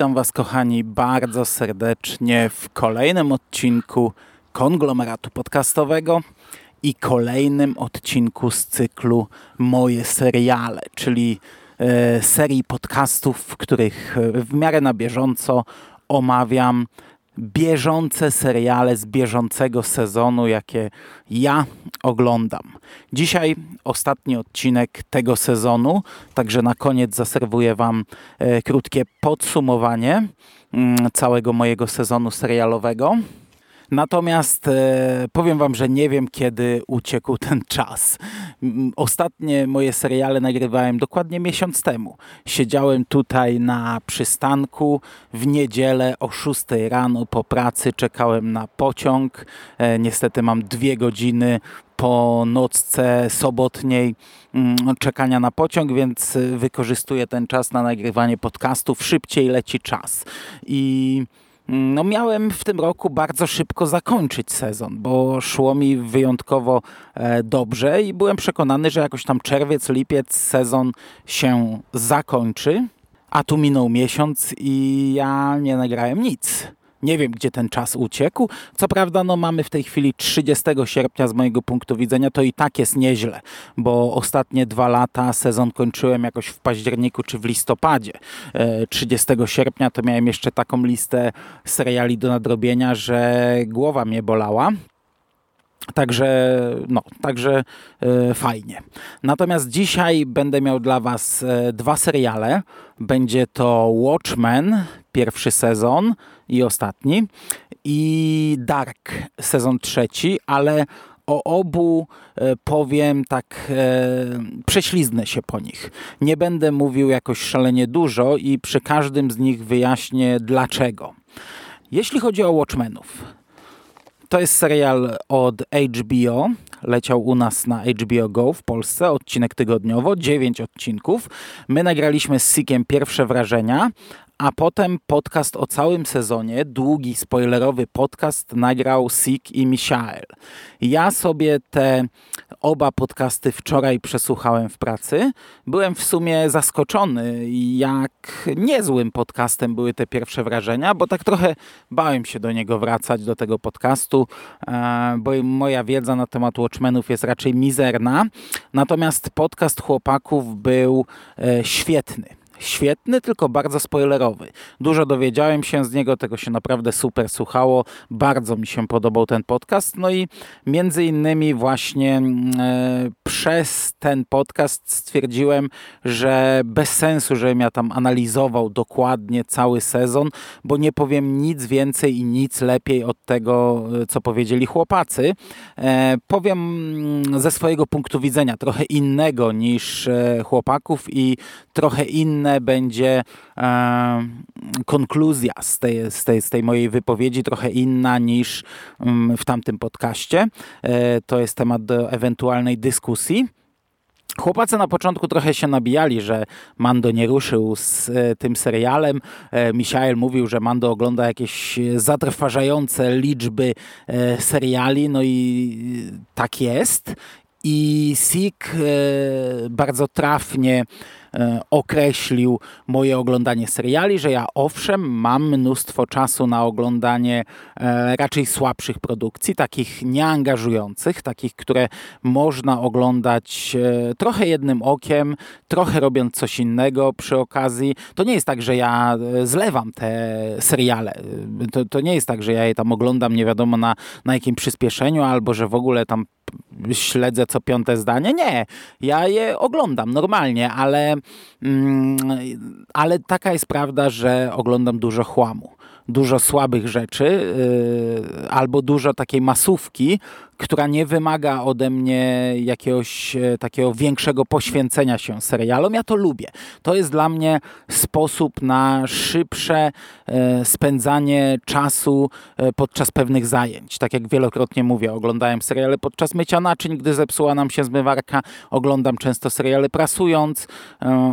Witam Was, kochani, bardzo serdecznie w kolejnym odcinku konglomeratu podcastowego i kolejnym odcinku z cyklu Moje seriale, czyli e, serii podcastów, w których w miarę na bieżąco omawiam bieżące seriale z bieżącego sezonu, jakie ja oglądam. Dzisiaj ostatni odcinek tego sezonu, także na koniec zaserwuję Wam e, krótkie podsumowanie mm, całego mojego sezonu serialowego. Natomiast e, powiem Wam, że nie wiem, kiedy uciekł ten czas. Ostatnie moje seriale nagrywałem dokładnie miesiąc temu. Siedziałem tutaj na przystanku w niedzielę o 6 rano po pracy, czekałem na pociąg. E, niestety mam dwie godziny po nocce sobotniej mm, czekania na pociąg, więc wykorzystuję ten czas na nagrywanie podcastów. Szybciej leci czas. I no miałem w tym roku bardzo szybko zakończyć sezon, bo szło mi wyjątkowo e, dobrze i byłem przekonany, że jakoś tam czerwiec, lipiec sezon się zakończy. A tu minął miesiąc i ja nie nagrałem nic. Nie wiem, gdzie ten czas uciekł. Co prawda, no mamy w tej chwili 30 sierpnia z mojego punktu widzenia, to i tak jest nieźle, bo ostatnie dwa lata sezon kończyłem jakoś w październiku czy w listopadzie. 30 e, sierpnia to miałem jeszcze taką listę seriali do nadrobienia, że głowa mnie bolała. Także, no, także e, fajnie. Natomiast dzisiaj będę miał dla Was e, dwa seriale. Będzie to Watchmen, pierwszy sezon i ostatni, i Dark, sezon trzeci, ale o obu e, powiem tak, prześliznę się po nich. Nie będę mówił jakoś szalenie dużo i przy każdym z nich wyjaśnię dlaczego. Jeśli chodzi o Watchmenów, to jest serial od HBO. Leciał u nas na HBO Go w Polsce, odcinek tygodniowo, 9 odcinków. My nagraliśmy z Sikiem pierwsze wrażenia, a potem podcast o całym sezonie, długi, spoilerowy podcast nagrał Sik i Michael. Ja sobie te oba podcasty wczoraj przesłuchałem w pracy. Byłem w sumie zaskoczony, jak niezłym podcastem były te pierwsze wrażenia, bo tak trochę bałem się do niego wracać, do tego podcastu, e, bo moja wiedza na temat Watchmenów jest raczej mizerna. Natomiast podcast chłopaków był e, świetny świetny, tylko bardzo spoilerowy. Dużo dowiedziałem się z niego, tego się naprawdę super słuchało. Bardzo mi się podobał ten podcast. No i między innymi właśnie mm, e, przez ten podcast stwierdziłem, że bez sensu, żebym ja tam analizował dokładnie cały sezon, bo nie powiem nic więcej i nic lepiej od tego, e, co powiedzieli chłopacy. E, powiem mm, ze swojego punktu widzenia trochę innego niż e, chłopaków i trochę inne będzie e, konkluzja z tej, z, tej, z tej mojej wypowiedzi, trochę inna niż mm, w tamtym podcaście. E, to jest temat do ewentualnej dyskusji. Chłopacy na początku trochę się nabijali, że Mando nie ruszył z e, tym serialem. E, Michael mówił, że Mando ogląda jakieś zatrważające liczby e, seriali, no i tak jest. I Sik bardzo trafnie określił moje oglądanie seriali, że ja owszem mam mnóstwo czasu na oglądanie e, raczej słabszych produkcji, takich nieangażujących, takich, które można oglądać e, trochę jednym okiem, trochę robiąc coś innego przy okazji. To nie jest tak, że ja zlewam te seriale. To, to nie jest tak, że ja je tam oglądam nie wiadomo na, na jakim przyspieszeniu, albo że w ogóle tam śledzę co piąte zdanie. Nie, ja je oglądam normalnie, ale, ale taka jest prawda, że oglądam dużo chłamu dużo słabych rzeczy yy, albo dużo takiej masówki, która nie wymaga ode mnie jakiegoś e, takiego większego poświęcenia się serialom. Ja to lubię. To jest dla mnie sposób na szybsze e, spędzanie czasu e, podczas pewnych zajęć. Tak jak wielokrotnie mówię, oglądałem seriale podczas mycia naczyń, gdy zepsuła nam się zmywarka. Oglądam często seriale prasując.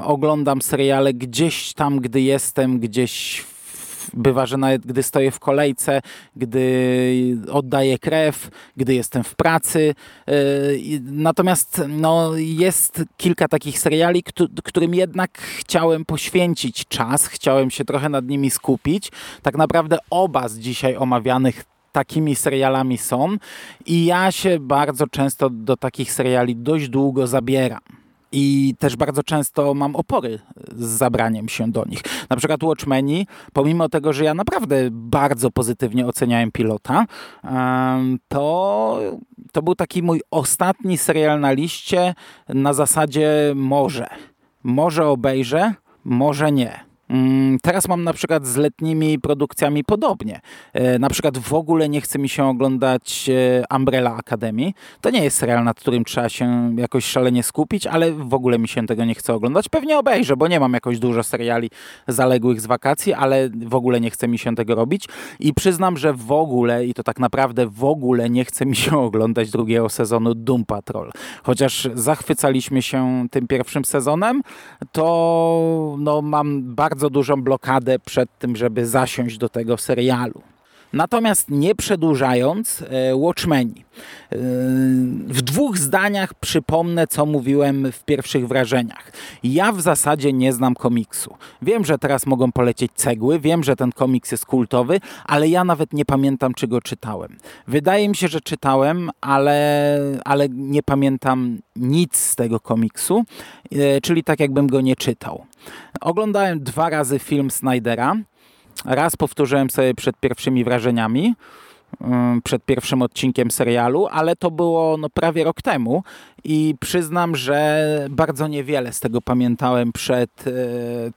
Oglądam seriale gdzieś tam, gdy jestem gdzieś w bywa, że nawet gdy stoję w kolejce, gdy oddaję krew, gdy jestem w pracy. Natomiast no, jest kilka takich seriali, którym jednak chciałem poświęcić czas, chciałem się trochę nad nimi skupić. Tak naprawdę oba z dzisiaj omawianych takimi serialami są i ja się bardzo często do takich seriali dość długo zabieram. I też bardzo często mam opory z zabraniem się do nich. Na przykład Watchmeni, pomimo tego, że ja naprawdę bardzo pozytywnie oceniałem pilota, to, to był taki mój ostatni serial na liście na zasadzie może. Może obejrzę, może nie. Mm, teraz mam na przykład z letnimi produkcjami podobnie. E, na przykład w ogóle nie chce mi się oglądać e, Umbrella Academy. To nie jest serial, nad którym trzeba się jakoś szalenie skupić, ale w ogóle mi się tego nie chce oglądać. Pewnie obejrzę, bo nie mam jakoś dużo seriali zaległych z wakacji, ale w ogóle nie chce mi się tego robić. I przyznam, że w ogóle, i to tak naprawdę w ogóle nie chce mi się oglądać drugiego sezonu Doom Patrol. Chociaż zachwycaliśmy się tym pierwszym sezonem, to no, mam bardzo bardzo dużą blokadę przed tym, żeby zasiąść do tego serialu. Natomiast nie przedłużając, e, Watchmeni. E, w dwóch zdaniach przypomnę, co mówiłem w pierwszych wrażeniach. Ja w zasadzie nie znam komiksu. Wiem, że teraz mogą polecieć cegły, wiem, że ten komiks jest kultowy, ale ja nawet nie pamiętam, czy go czytałem. Wydaje mi się, że czytałem, ale, ale nie pamiętam nic z tego komiksu, e, czyli tak jakbym go nie czytał. Oglądałem dwa razy film Snydera. Raz powtórzyłem sobie przed pierwszymi wrażeniami, przed pierwszym odcinkiem serialu, ale to było no, prawie rok temu i przyznam, że bardzo niewiele z tego pamiętałem przed, e,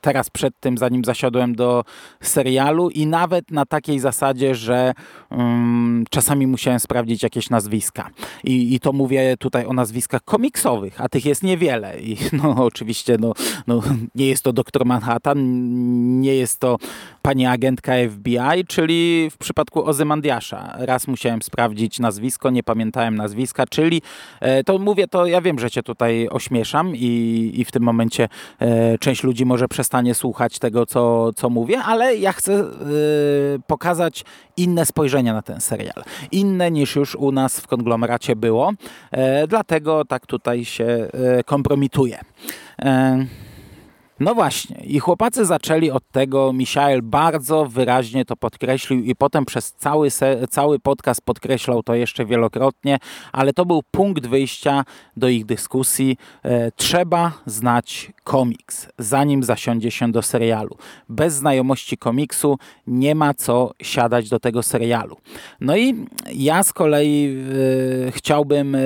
teraz przed tym, zanim zasiadłem do serialu i nawet na takiej zasadzie, że um, czasami musiałem sprawdzić jakieś nazwiska. I, I, to mówię tutaj o nazwiskach komiksowych, a tych jest niewiele. I no oczywiście no, no, nie jest to doktor Manhattan, nie jest to pani agentka FBI, czyli w przypadku Ozymandiasza. Raz musiałem sprawdzić nazwisko, nie pamiętałem nazwiska, czyli e, to mówię to ja wiem, że cię tutaj ośmieszam i, i w tym momencie e, część ludzi może przestanie słuchać tego, co, co mówię, ale ja chcę e, pokazać inne spojrzenie na ten serial. Inne niż już u nas w konglomeracie było. Dlatego tak tutaj się e, kompromituję. E, no właśnie, i chłopacy zaczęli od tego, Michael bardzo wyraźnie to podkreślił i potem przez cały, cały podcast podkreślał to jeszcze wielokrotnie, ale to był punkt wyjścia do ich dyskusji. E, trzeba znać komiks, zanim zasiądzie się do serialu. Bez znajomości komiksu nie ma co siadać do tego serialu. No i ja z kolei e, chciałbym e,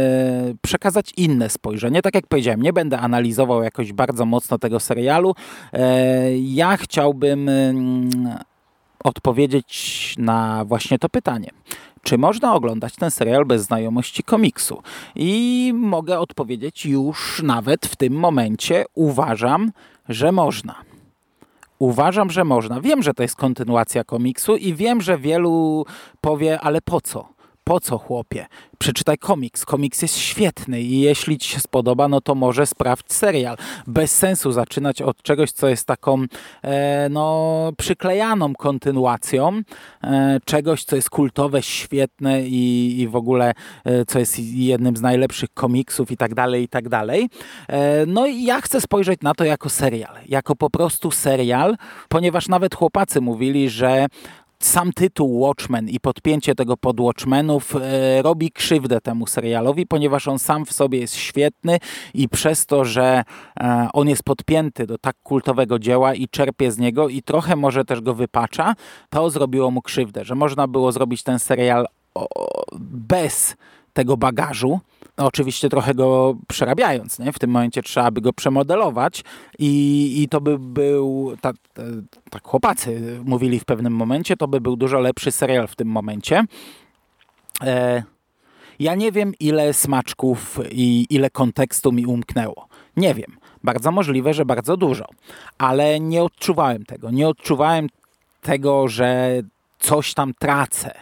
przekazać inne spojrzenie. Tak jak powiedziałem, nie będę analizował jakoś bardzo mocno tego serialu, E, ja chciałbym mm, odpowiedzieć na właśnie to pytanie. Czy można oglądać ten serial bez znajomości komiksu? I mogę odpowiedzieć już nawet w tym momencie. Uważam, że można. Uważam, że można. Wiem, że to jest kontynuacja komiksu i wiem, że wielu powie, ale po co? Po co chłopie? przeczytaj komiks. Komiks jest świetny i jeśli ci się spodoba, no to może sprawdź serial. Bez sensu zaczynać od czegoś, co jest taką e, no, przyklejaną kontynuacją e, czegoś, co jest kultowe, świetne i, i w ogóle e, co jest jednym z najlepszych komiksów i tak dalej, i tak dalej. E, no i ja chcę spojrzeć na to jako serial, jako po prostu serial, ponieważ nawet chłopacy mówili, że sam tytuł Watchmen i podpięcie tego pod Watchmenów e, robi krzywdę temu serialowi, ponieważ on sam w sobie jest świetny i przez to, że e, on jest podpięty do tak kultowego dzieła i czerpie z niego i trochę może też go wypacza, to zrobiło mu krzywdę, że można było zrobić ten serial bez tego bagażu, oczywiście trochę go przerabiając. Nie? W tym momencie trzeba by go przemodelować i, i to by był, tak ta, chłopacy mówili w pewnym momencie, to by był dużo lepszy serial w tym momencie. E, ja nie wiem, ile smaczków i ile kontekstu mi umknęło. Nie wiem. Bardzo możliwe, że bardzo dużo. Ale nie odczuwałem tego. Nie odczuwałem tego, że coś tam tracę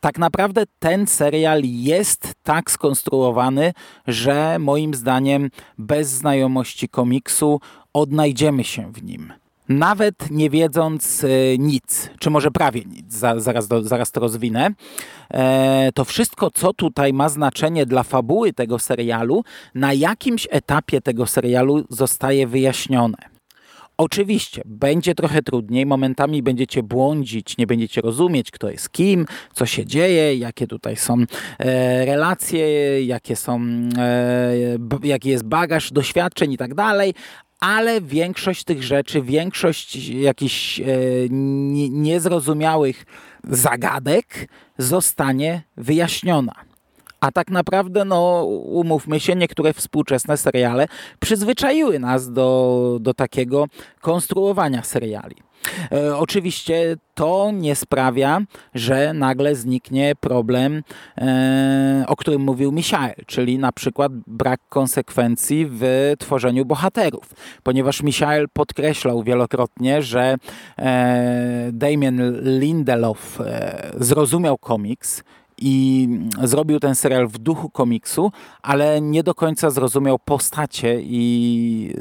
tak naprawdę ten serial jest tak skonstruowany, że moim zdaniem bez znajomości komiksu odnajdziemy się w nim. nawet nie wiedząc e, nic, czy może prawie nic, zaraz, zaraz to rozwinę, e, to wszystko, co tutaj ma znaczenie dla fabuły tego serialu, na jakimś etapie tego serialu zostaje wyjaśnione. Oczywiście będzie trochę trudniej, momentami będziecie błądzić, nie będziecie rozumieć, kto jest kim, co się dzieje, jakie tutaj są e, relacje, jakie są, e, jaki jest bagaż doświadczeń i tak dalej, ale większość tych rzeczy, większość jakichś e, niezrozumiałych zagadek zostanie wyjaśniona. A tak naprawdę, no, umówmy się, niektóre współczesne seriale przyzwyczaiły nas do, do takiego konstruowania seriali. E, oczywiście to nie sprawia, że nagle zniknie problem, e, o którym mówił Michael, czyli na przykład brak konsekwencji w tworzeniu bohaterów, ponieważ Michael podkreślał wielokrotnie, że e, Damien Lindelof e, zrozumiał komiks, i zrobił ten serial w duchu komiksu, ale nie do końca zrozumiał postacie i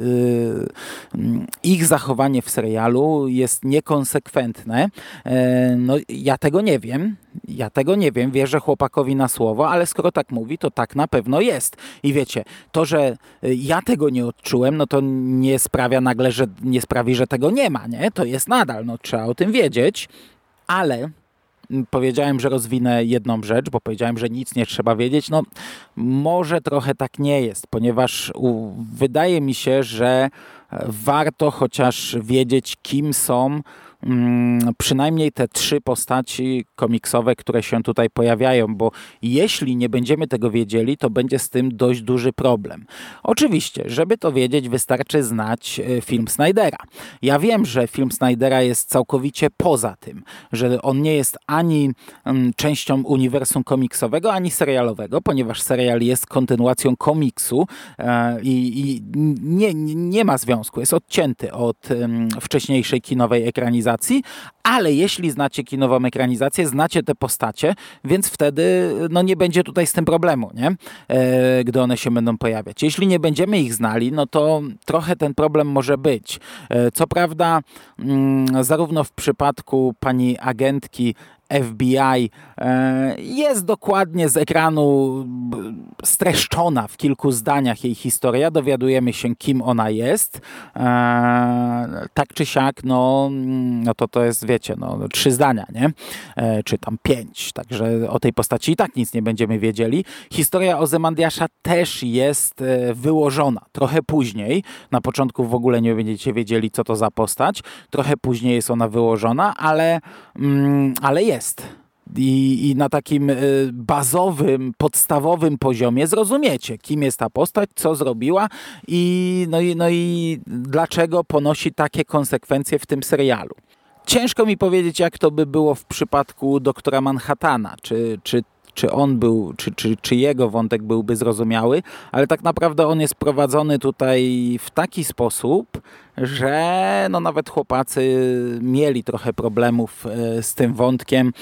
yy, ich zachowanie w serialu jest niekonsekwentne. Yy, no, ja tego nie wiem. Ja tego nie wiem, wierzę chłopakowi na słowo, ale skoro tak mówi, to tak na pewno jest. I wiecie, to, że ja tego nie odczułem, no to nie sprawia nagle, że nie sprawi, że tego nie ma, nie? To jest nadal, no trzeba o tym wiedzieć, ale powiedziałem, że rozwinę jedną rzecz, bo powiedziałem, że nic nie trzeba wiedzieć. No, może trochę tak nie jest, ponieważ wydaje mi się, że warto chociaż wiedzieć, kim są przynajmniej te trzy postaci komiksowe, które się tutaj pojawiają, bo jeśli nie będziemy tego wiedzieli, to będzie z tym dość duży problem. Oczywiście, żeby to wiedzieć, wystarczy znać e, film Snydera. Ja wiem, że film Snydera jest całkowicie poza tym, że on nie jest ani mm, częścią uniwersum komiksowego, ani serialowego, ponieważ serial jest kontynuacją komiksu e, i, i nie, nie ma związku, jest odcięty od wcześniejszej kinowej ekranizacji ekranizacji, ale jeśli znacie kinową ekranizację, znacie te postacie, więc wtedy no, nie będzie tutaj z tym problemu, nie? E, gdy one się będą pojawiać. Jeśli nie będziemy ich znali, no to trochę ten problem może być. E, co prawda, mm, zarówno w przypadku pani agentki FBI e, jest dokładnie z ekranu streszczona w kilku zdaniach jej historia. Dowiadujemy się, kim ona jest. E, tak czy siak, no, no to to jest, wiecie, no, trzy zdania, nie? E, czy tam pięć. Także o tej postaci i tak nic nie będziemy wiedzieli. Historia Ozymandiasza też jest wyłożona. Trochę później. Na początku w ogóle nie będziecie wiedzieli, co to za postać. Trochę później jest ona wyłożona, ale, mm, ale jest jest. I, I, na takim y, bazowym, podstawowym poziomie zrozumiecie, kim jest ta postać, co zrobiła i, no i, no i dlaczego ponosi takie konsekwencje w tym serialu. Ciężko mi powiedzieć, jak to by było w przypadku doktora Manhattana. Czy, czy, czy on był, czy, czy, czy jego wątek byłby zrozumiały, ale tak naprawdę on jest prowadzony tutaj w taki sposób, że no nawet chłopacy mieli trochę problemów e, z tym wątkiem,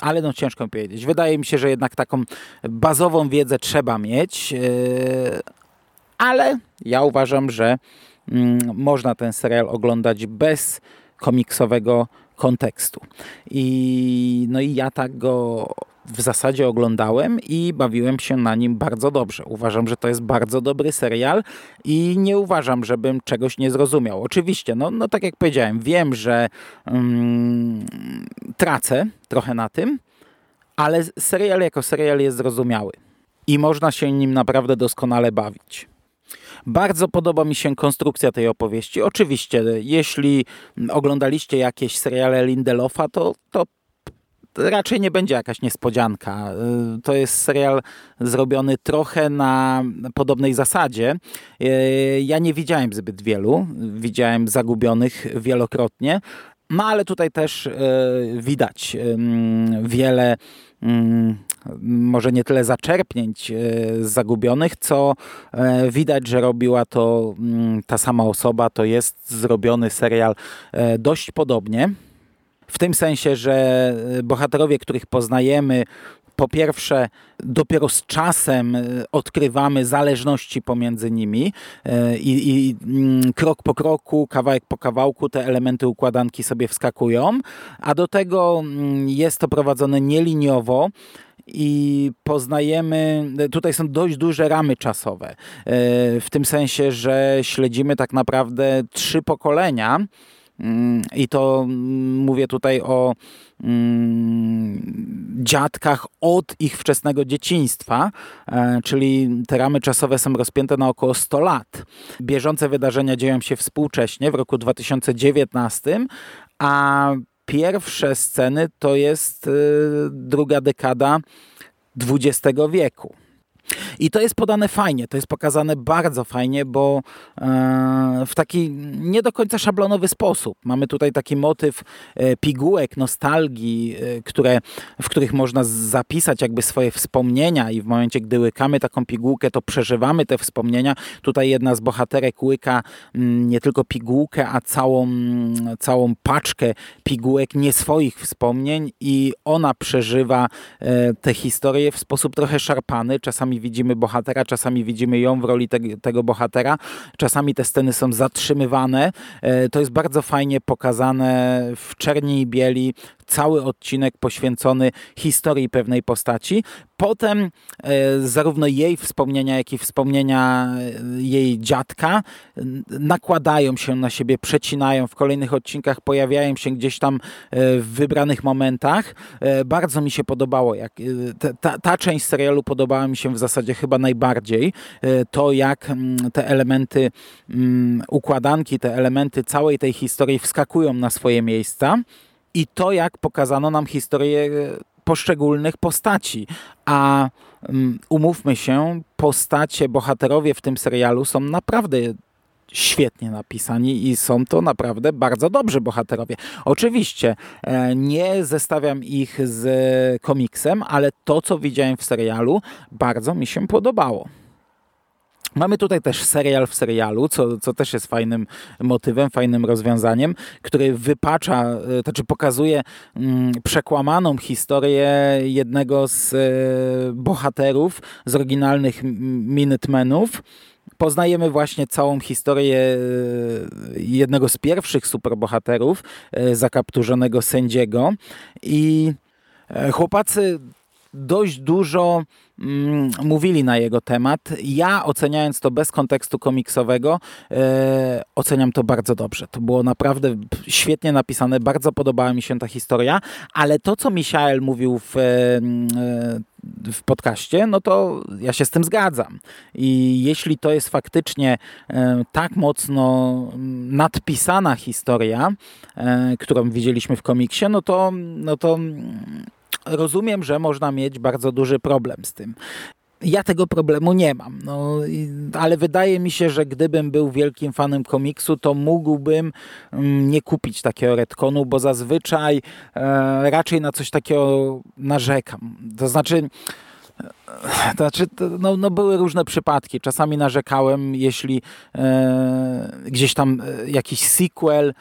ale no ciężko powiedzieć. Wydaje mi się, że jednak taką bazową wiedzę trzeba mieć, e, ale ja uważam, że mm, można ten serial oglądać bez komiksowego kontekstu. I, no i ja tak go w zasadzie oglądałem i bawiłem się na nim bardzo dobrze. Uważam, że to jest bardzo dobry serial i nie uważam, żebym czegoś nie zrozumiał. Oczywiście, no, no tak jak powiedziałem, wiem, że um, tracę trochę na tym, ale serial jako serial jest zrozumiały i można się nim naprawdę doskonale bawić. Bardzo podoba mi się konstrukcja tej opowieści. Oczywiście, jeśli oglądaliście jakieś seriale Lindelofa, to, to raczej nie będzie jakaś niespodzianka. Y, to jest serial zrobiony trochę na podobnej zasadzie. Y, ja nie widziałem zbyt wielu, widziałem zagubionych wielokrotnie, no ale tutaj też y, widać wiele może nie tyle zaczerpnięć zagubionych, co widać, że robiła to ta sama osoba. To jest zrobiony serial dość podobnie. W tym sensie, że bohaterowie, których poznajemy, po pierwsze, dopiero z czasem odkrywamy zależności pomiędzy nimi i, i mm, krok po kroku, kawałek po kawałku te elementy układanki sobie wskakują, a do tego mm, jest to prowadzone nieliniowo i poznajemy, tutaj są dość duże ramy czasowe, e, w tym sensie, że śledzimy tak naprawdę trzy pokolenia. I to mm, mówię tutaj o mm, dziadkach od ich wczesnego dzieciństwa, e, czyli te ramy czasowe są rozpięte na około 100 lat. Bieżące wydarzenia dzieją się współcześnie w roku 2019, a pierwsze sceny to jest y, druga dekada XX wieku. I to jest podane fajnie, to jest pokazane bardzo fajnie, bo e, w taki nie do końca szablonowy sposób. Mamy tutaj taki motyw e, pigułek, nostalgii, e, które, w których można zapisać jakby swoje wspomnienia i w momencie, gdy łykamy taką pigułkę, to przeżywamy te wspomnienia. Tutaj jedna z bohaterek łyka mm, nie tylko pigułkę, a całą, całą paczkę pigułek nie swoich wspomnień i ona przeżywa te historie w sposób trochę szarpany. Czasami widzimy bohatera, czasami widzimy ją w roli te, tego bohatera, czasami te sceny są zatrzymywane. E, to jest bardzo fajnie pokazane w czerni i bieli, cały odcinek poświęcony historii pewnej postaci. Potem e, zarówno jej wspomnienia, jak i wspomnienia e, jej dziadka nakładają się na siebie, przecinają w kolejnych odcinkach, pojawiają się gdzieś tam w wybranych momentach. Bardzo mi się podobało, jak ta, ta część serialu podobała mi się w zasadzie chyba najbardziej. To jak te elementy układanki, te elementy całej tej historii wskakują na swoje miejsca i to, jak pokazano nam historię e, poszczególnych postaci. A um, umówmy się, postacie, bohaterowie w tym serialu są naprawdę świetnie napisani i są to naprawdę bardzo dobrzy bohaterowie. Oczywiście e, nie zestawiam ich z komiksem, ale to, co widziałem w serialu, bardzo mi się podobało. Mamy tutaj też serial w serialu, co, co też jest fajnym motywem, fajnym rozwiązaniem, który wypacza, e, to znaczy pokazuje mm, przekłamaną historię jednego z e, bohaterów z oryginalnych Minutemenów. Poznajemy właśnie całą historię e, jednego z pierwszych superbohaterów, zakapturzonego sędziego i chłopacy dość dużo mm, mówili na jego temat. Ja oceniając to bez kontekstu komiksowego, e, oceniam to bardzo dobrze. To było naprawdę świetnie napisane, bardzo podobała mi się ta historia, ale to, co Michael mówił w, e, w podcaście, no to ja się z tym zgadzam. I jeśli to jest faktycznie e, tak mocno nadpisana historia, e, którą widzieliśmy w komiksie, no to, no to rozumiem, że można mieć bardzo duży problem z tym. Ja tego problemu nie mam, no, ale wydaje mi się, że gdybym był wielkim fanem komiksu, to mógłbym mm, nie kupić takiego retconu, bo zazwyczaj e, raczej na coś takiego narzekam. To znaczy, e, to znaczy, no, no, były różne przypadki. Czasami narzekałem, jeśli e, gdzieś tam e, jakiś sequel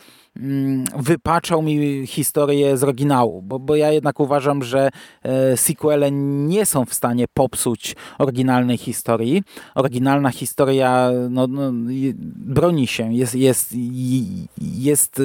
wypaczał mi historię z oryginału, bo, bo ja jednak uważam, że e, sequele nie są w stanie popsuć oryginalnej historii. Oryginalna historia no, no, broni się, jest, jest, jest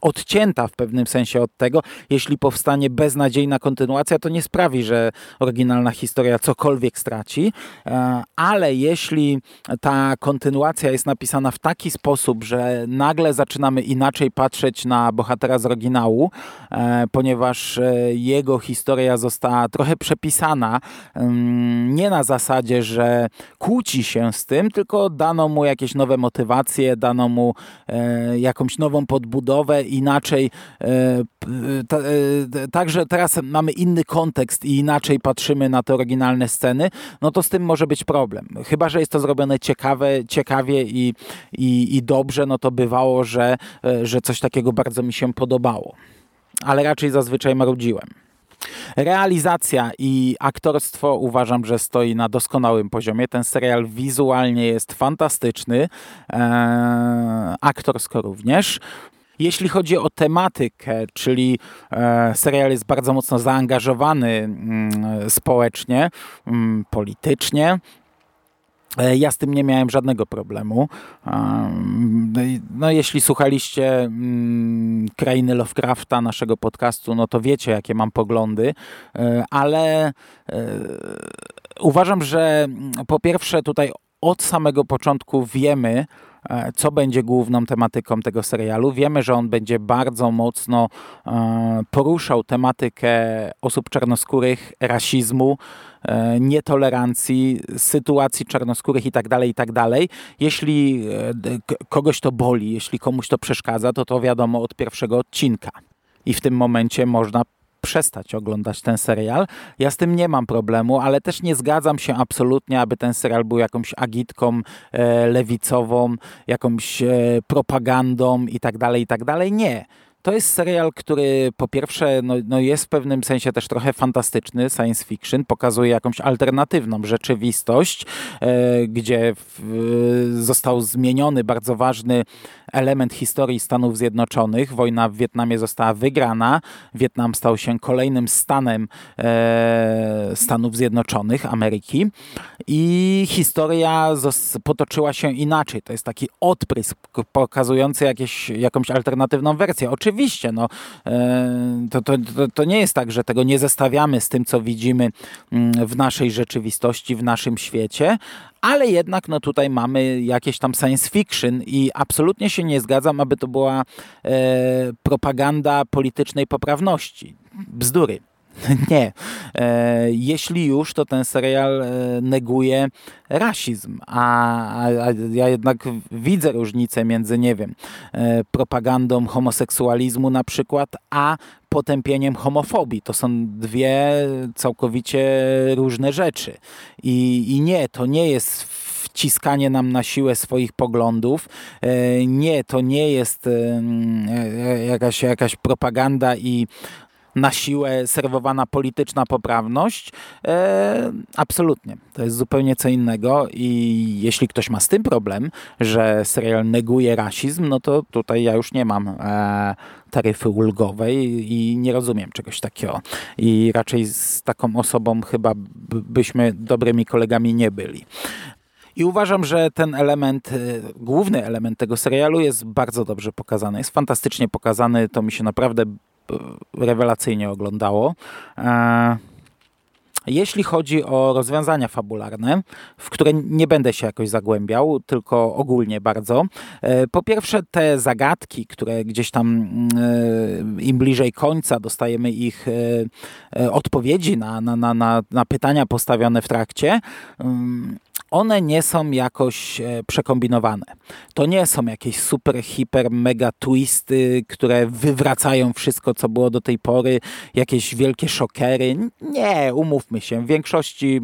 odcięta w pewnym sensie od tego. Jeśli powstanie beznadziejna kontynuacja, to nie sprawi, że oryginalna historia cokolwiek straci, e, ale jeśli ta kontynuacja jest napisana w taki sposób, że nagle zaczynamy inaczej patrzeć na bohatera z oryginału, e, ponieważ e, jego historia została trochę przepisana, mm, nie na zasadzie, że kłóci się z tym, tylko dano mu jakieś nowe motywacje, dano mu jakąś nową podbudowę, budowę, inaczej. E, e, także teraz mamy inny kontekst i inaczej patrzymy na te oryginalne sceny, no to z tym może być problem. Chyba, że jest to zrobione ciekawe, ciekawie i, i, i dobrze, no to bywało, że, e, że coś takiego bardzo mi się podobało. Ale raczej zazwyczaj marudziłem. Realizacja i aktorstwo uważam, że stoi na doskonałym poziomie. Ten serial wizualnie jest fantastyczny, aktorsko również. Jeśli chodzi o tematykę, czyli e, serial jest bardzo mocno zaangażowany mm, społecznie, mm, politycznie, E, ja z tym nie miałem żadnego problemu. No, no, jeśli słuchaliście mm, Krainy Lovecrafta, naszego podcastu, no to wiecie, jakie mam poglądy, e, ale uważam, że po pierwsze tutaj od samego początku wiemy, co będzie główną tematyką tego serialu. Wiemy, że on będzie bardzo mocno e, poruszał tematykę osób czarnoskórych, rasizmu, e, nietolerancji, sytuacji czarnoskórych itd., tak itd. Tak jeśli kogoś to boli, jeśli komuś to przeszkadza, to to wiadomo od pierwszego odcinka. I w tym momencie można przestać oglądać ten serial. Ja z tym nie mam problemu, ale też nie zgadzam się absolutnie, aby ten serial był jakąś agitką e, lewicową, jakąś e, propagandą i tak dalej, i tak. Nie. To jest serial, który po pierwsze no, no jest w pewnym sensie też trochę fantastyczny, science fiction, pokazuje jakąś alternatywną rzeczywistość, e, gdzie w, został zmieniony bardzo ważny element historii Stanów Zjednoczonych. Wojna w Wietnamie została wygrana. Wietnam stał się kolejnym stanem e, Stanów Zjednoczonych, Ameryki. I historia potoczyła się inaczej. To jest taki odprysk pokazujący jakieś, jakąś alternatywną wersję. Oczywiście, no, e, to, to, to, to nie jest tak, że tego nie zestawiamy z tym, co widzimy mm, w naszej rzeczywistości, w naszym świecie, ale jednak no tutaj mamy jakieś tam science fiction i absolutnie się nie zgadzam, aby to była e, propaganda politycznej poprawności. Bzdury. Nie. E, jeśli już, to ten serial e, neguje rasizm, a, ja jednak widzę różnicę między, nie wiem, e, propagandą homoseksualizmu na przykład, a potępieniem homofobii. To są dwie całkowicie różne rzeczy. I, i nie, to nie jest wciskanie nam na siłę swoich poglądów. Nie, to nie jest jakaś, jakaś propaganda i na siłę serwowana polityczna poprawność. E, absolutnie. To jest zupełnie co innego i jeśli ktoś ma z tym problem, że serial neguje rasizm, no to tutaj ja już nie mam e, taryfy ulgowej i nie rozumiem czegoś takiego. I raczej z taką osobą chyba byśmy dobrymi kolegami nie byli. I uważam, że ten element, e, główny element tego serialu jest bardzo dobrze pokazany. Jest fantastycznie pokazany. To mi się naprawdę rewelacyjnie oglądało. E, jeśli chodzi o rozwiązania fabularne, w które nie będę się jakoś zagłębiał, tylko ogólnie bardzo. E, po pierwsze, te zagadki, które gdzieś tam e, im bliżej końca dostajemy ich odpowiedzi na, na, na, na pytania postawione w trakcie mm, one nie są jakoś e, przekombinowane. To nie są jakieś super, hiper, mega twisty, które wywracają wszystko, co było do tej pory, jakieś wielkie szokery. Nie, umówmy się, w większości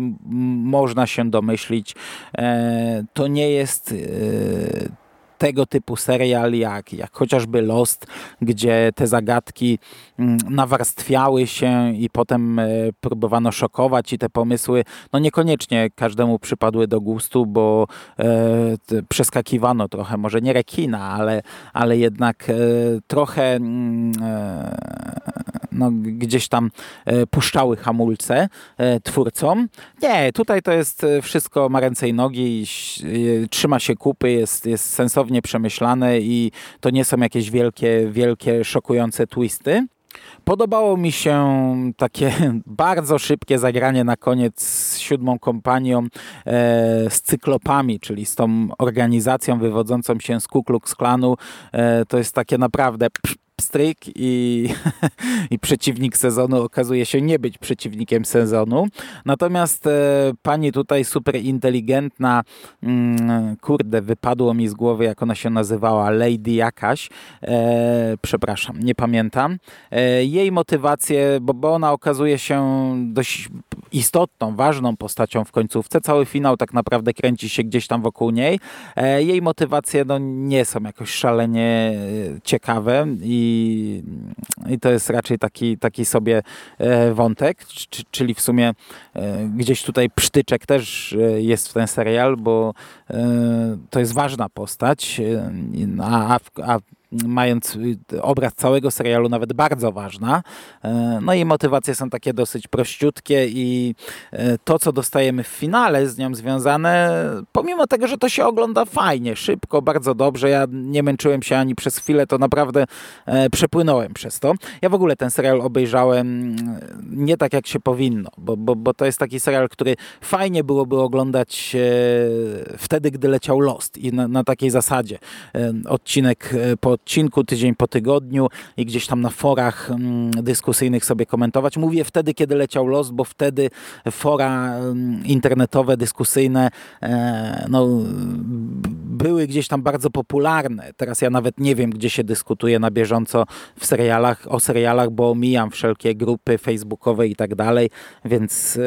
można się domyślić. E, to nie jest e, tego typu serial jak, jak chociażby Lost, gdzie te zagadki mm, nawarstwiały się i potem e, próbowano szokować i te pomysły no niekoniecznie każdemu przypadły do gustu, bo e, przeskakiwano trochę, może nie rekina, ale, ale jednak e, trochę mm, e, no, gdzieś tam e, puszczały hamulce e, twórcom. Nie, tutaj to jest e, wszystko ma ręce i nogi, trzyma się kupy, jest, jest sensownie przemyślane i to nie są jakieś wielkie, wielkie, szokujące twisty. Podobało mi się takie bardzo szybkie zagranie na koniec z siódmą kompanią e, z cyklopami, czyli z tą organizacją wywodzącą się z Ku Klux Klanu. E, to jest takie naprawdę pstryk i, i przeciwnik sezonu okazuje się nie być przeciwnikiem sezonu. Natomiast e, pani tutaj super inteligentna, mm, kurde, wypadło mi z głowy, jak ona się nazywała, Lady jakaś, e, przepraszam, nie pamiętam. E, jej motywacje, bo, bo ona okazuje się dość istotną, ważną postacią w końcówce. Cały finał tak naprawdę kręci się gdzieś tam wokół niej. E, jej motywacje no, nie są jakoś szalenie e, ciekawe i, i to jest raczej taki, taki sobie e, wątek, czyli w sumie gdzieś tutaj psztyczek też jest w ten serial, bo to jest ważna postać, a, a, mając obraz całego serialu nawet bardzo ważna. No i motywacje są takie dosyć prościutkie i to, co dostajemy w finale z nią związane, pomimo tego, że to się ogląda fajnie, szybko, bardzo dobrze, ja nie męczyłem się ani przez chwilę, to naprawdę przepłynąłem przez to. Ja w ogóle ten serial obejrzałem nie tak, jak się powinno, bo, bo, bo to jest taki serial, który fajnie byłoby oglądać e, wtedy, gdy leciał Lost i na, na takiej zasadzie. E, odcinek e, po odcinku, tydzień po tygodniu i gdzieś tam na forach mm, dyskusyjnych sobie komentować. Mówię wtedy, kiedy leciał Lost, bo wtedy fora mm, internetowe, dyskusyjne no, były gdzieś tam bardzo popularne. Teraz ja nawet nie wiem, gdzie się dyskutuje na bieżąco w serialach, o serialach, bo omijam wszelkie grupy facebookowe i tak dalej, więc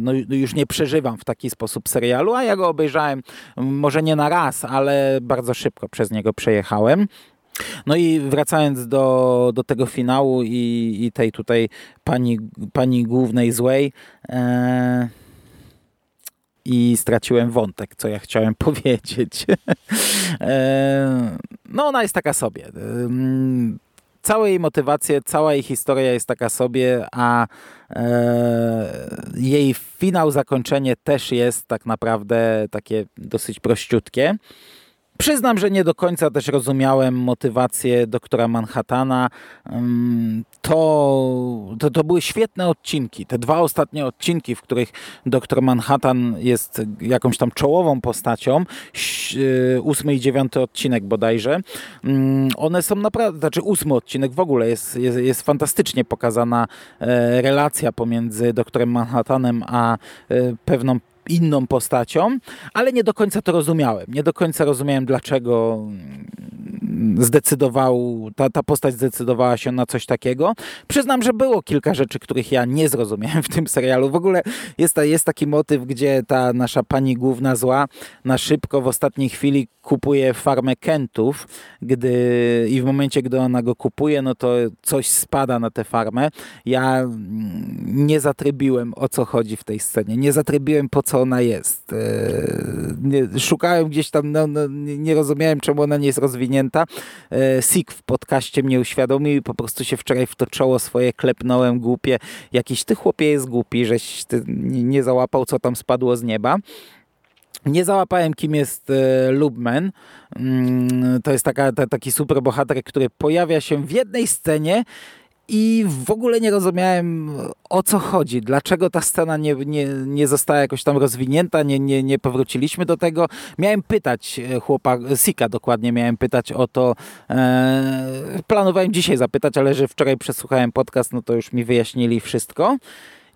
no, już nie przeżywam w taki sposób serialu, a ja go obejrzałem może nie na raz, ale bardzo szybko przez niego przejechałem. No i wracając do, do tego finału i, i tej tutaj pani, pani głównej złej e, i straciłem wątek, co ja chciałem powiedzieć. e, no ona jest taka sobie. Całe jej motywacje, cała jej historia jest taka sobie, a e, jej finał, zakończenie też jest tak naprawdę takie dosyć prościutkie. Przyznam, że nie do końca też rozumiałem motywację doktora Manhattana. To, to, to, były świetne odcinki. Te dwa ostatnie odcinki, w których doktor Manhattan jest jakąś tam czołową postacią, y, ósmy i dziewiąty odcinek bodajże, one są naprawdę, znaczy ósmy odcinek w ogóle jest, jest, jest fantastycznie pokazana e, relacja pomiędzy doktorem Manhattanem a e, pewną inną postacią, ale nie do końca to rozumiałem. Nie do końca rozumiałem, dlaczego zdecydował, ta, ta postać zdecydowała się na coś takiego. Przyznam, że było kilka rzeczy, których ja nie zrozumiałem w tym serialu. W ogóle jest, jest taki motyw, gdzie ta nasza pani główna zła na szybko w ostatniej chwili kupuje farmę Kentów, gdy i w momencie, gdy ona go kupuje, no to coś spada na tę farmę. Ja nie zatrybiłem o co chodzi w tej scenie. Nie zatrybiłem po co ona jest. E, szukałem gdzieś tam, no, no, nie rozumiałem czemu ona nie jest rozwinięta. E, Sik w podcaście mnie uświadomił i po prostu się wczoraj w to czoło swoje klepnąłem głupie. Jakiś ty chłopie jest głupi, żeś nie załapał co tam spadło z nieba. Nie załapałem, kim jest e, Lubman. Mm, to jest taka, ta, taki super bohater, który pojawia się w jednej scenie i w ogóle nie rozumiałem o co chodzi, dlaczego ta scena nie, nie, nie została jakoś tam rozwinięta, nie, nie, nie powróciliśmy do tego. Miałem pytać e, chłopak, Sika dokładnie miałem pytać o to, e, planowałem dzisiaj zapytać, ale że wczoraj przesłuchałem podcast, no to już mi wyjaśnili wszystko.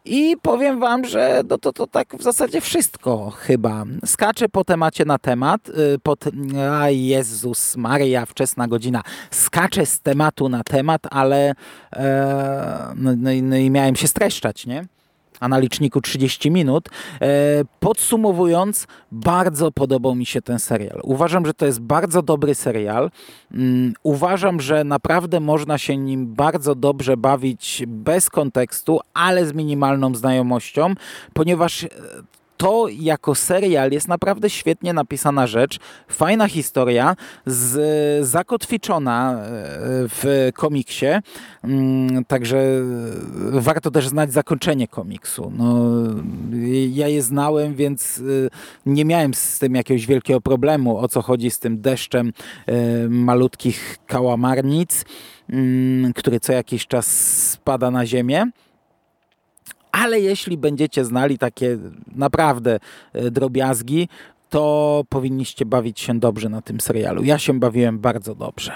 I powiem wam, że no to, to tak w zasadzie wszystko chyba. Skaczę po temacie na temat. Y, pod, a Jezus Maria, wczesna godzina. Skaczę z tematu na temat, ale e, no, no, no i miałem się streszczać, nie? A na liczniku 30 minut. E, podsumowując, bardzo podobał mi się ten serial. Uważam, że to jest bardzo dobry serial. Mm, uważam, że naprawdę można się nim bardzo dobrze bawić bez kontekstu, ale z minimalną znajomością, ponieważ e, to jako serial jest naprawdę świetnie napisana rzecz, fajna historia, z, zakotwiczona e, w komiksie, mm, także warto też znać zakończenie komiksu. No, ja je znałem, więc e, nie miałem z tym jakiegoś wielkiego problemu, o co chodzi z tym deszczem e, malutkich kałamarnic, mm, który co jakiś czas spada na ziemię ale jeśli będziecie znali takie naprawdę e, drobiazgi, to powinniście bawić się dobrze na tym serialu. Ja się bawiłem bardzo dobrze.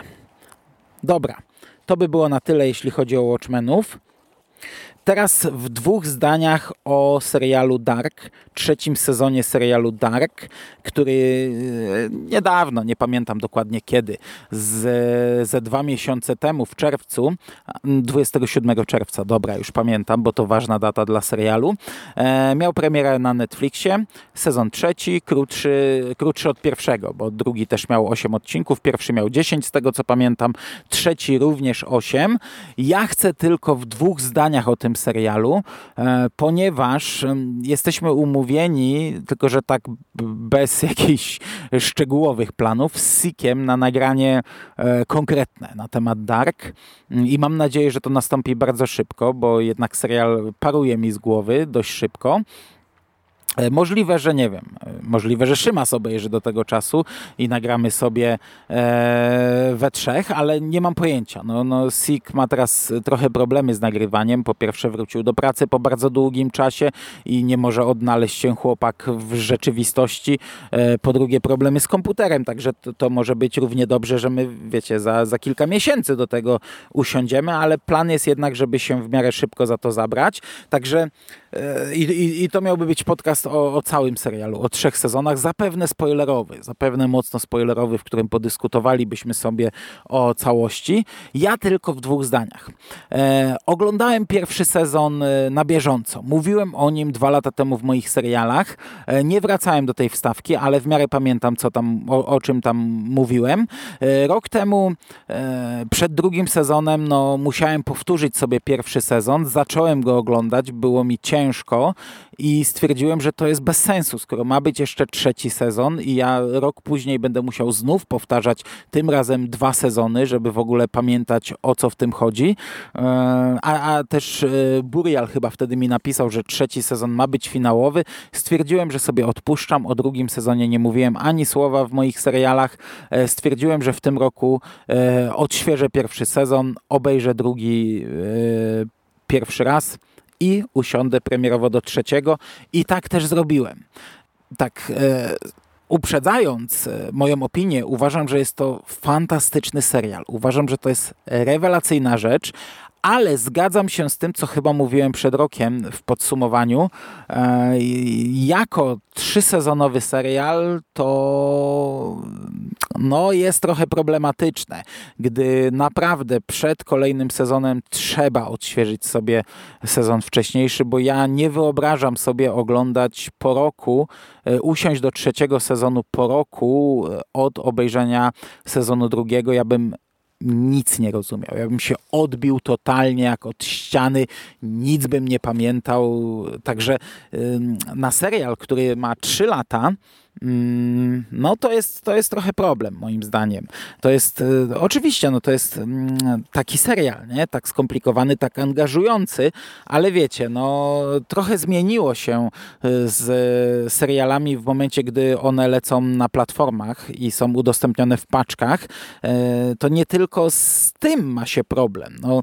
Dobra, to by było na tyle, jeśli chodzi o Watchmenów. Teraz w dwóch zdaniach o serialu Dark, trzecim sezonie serialu Dark, który e, niedawno, nie pamiętam dokładnie kiedy, z, ze dwa miesiące temu, w czerwcu, 27 czerwca, dobra, już pamiętam, bo to ważna data dla serialu, e, miał premierę na Netflixie, sezon trzeci, krótszy, krótszy od pierwszego, bo drugi też miał 8 odcinków, pierwszy miał 10 z tego co pamiętam, trzeci również 8. Ja chcę tylko w dwóch zdaniach o tym tym serialu, e, ponieważ jesteśmy umówieni, tylko że tak bez jakichś szczegółowych planów, z Sikiem na nagranie e, konkretne na temat Dark i mam nadzieję, że to nastąpi bardzo szybko, bo jednak serial paruje mi z głowy dość szybko. E, możliwe, że nie wiem, e, możliwe, że Szymas obejrzy do tego czasu i nagramy sobie e, we trzech, ale nie mam pojęcia. No, no, Sik ma teraz trochę problemy z nagrywaniem. Po pierwsze wrócił do pracy po bardzo długim czasie i nie może odnaleźć się chłopak w rzeczywistości. E, po drugie problemy z komputerem, także to, to, może być równie dobrze, że my, wiecie, za, za kilka miesięcy do tego usiądziemy, ale plan jest jednak, żeby się w miarę szybko za to zabrać. Także e, i, i to miałby być podcast o, o, całym serialu, o trzech sezonach, zapewne spoilerowy, zapewne mocno spoilerowy, w którym podyskutowalibyśmy sobie o całości. Ja tylko w dwóch zdaniach. E, oglądałem pierwszy sezon e, na bieżąco. Mówiłem o nim dwa lata temu w moich serialach. E, nie wracałem do tej wstawki, ale w miarę pamiętam, co tam, o, o czym tam mówiłem. E, rok temu, e, przed drugim sezonem, no, musiałem powtórzyć sobie pierwszy sezon. Zacząłem go oglądać, było mi ciężko i stwierdziłem, że to jest bez sensu, skoro ma być jeszcze trzeci sezon i ja rok później będę musiał znów powtarzać tym razem dwa sezony, żeby w ogóle pamiętać o co w tym chodzi. E, a, a też e, Burial chyba wtedy mi napisał, że trzeci sezon ma być finałowy. Stwierdziłem, że sobie odpuszczam. O drugim sezonie nie mówiłem ani słowa w moich serialach. E, stwierdziłem, że w tym roku odświeżę pierwszy sezon, obejrzę drugi pierwszy raz i usiądę premierowo do trzeciego i tak też zrobiłem. Tak e, uprzedzając e, moją opinię, uważam, że jest to fantastyczny serial. Uważam, że to jest rewelacyjna rzecz, ale zgadzam się z tym, co chyba mówiłem przed rokiem w podsumowaniu. E, jako trzysezonowy serial to no, jest trochę problematyczne, gdy naprawdę przed kolejnym sezonem trzeba odświeżyć sobie sezon wcześniejszy, bo ja nie wyobrażam sobie oglądać po roku, e, usiąść do trzeciego sezonu po roku e, od obejrzenia sezonu drugiego. Ja bym nic nie rozumiał. Ja bym się odbił totalnie jak od ściany, nic bym nie pamiętał. Także na serial, który ma 3 lata, no to jest, to jest trochę problem moim zdaniem. To jest, y, oczywiście, no to jest mm, taki serial, nie? Tak skomplikowany, tak angażujący, ale wiecie, no trochę zmieniło się y, z serialami w momencie, gdy one lecą na platformach i są udostępnione w paczkach. Y, to nie tylko z tym ma się problem. No,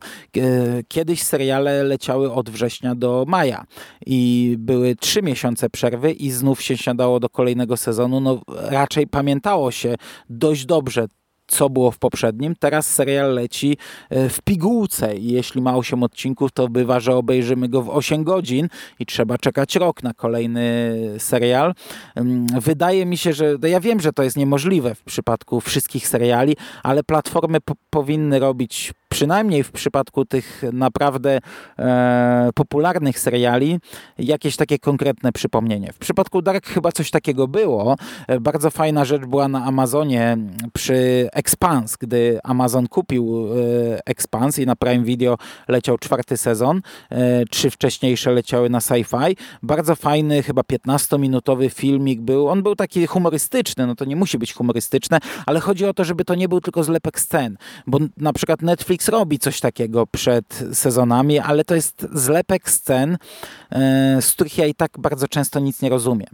kiedyś seriale leciały od września do maja i były trzy miesiące przerwy i znów się siadało do kolejnego sezonu, no raczej pamiętało się dość dobrze co było w poprzednim. Teraz serial leci e, w pigułce i jeśli ma 8 odcinków, to bywa, że obejrzymy go w 8 godzin i trzeba czekać rok na kolejny serial. Mm, wydaje mi się, że no ja wiem, że to jest niemożliwe w przypadku wszystkich seriali, ale platformy po powinny robić przynajmniej w przypadku tych naprawdę e, popularnych seriali, jakieś takie konkretne przypomnienie. W przypadku Dark chyba coś takiego było. E, bardzo fajna rzecz była na Amazonie przy Expans, gdy Amazon kupił e, Expans i na Prime Video leciał czwarty sezon. E, trzy wcześniejsze leciały na sci-fi. Bardzo fajny, chyba 15-minutowy filmik był. On był taki humorystyczny, no to nie musi być humorystyczne, ale chodzi o to, żeby to nie był tylko zlepek scen, bo na przykład Netflix Netflix robi coś takiego przed sezonami, ale to jest zlepek scen, e, z których ja i tak bardzo często nic nie rozumiem.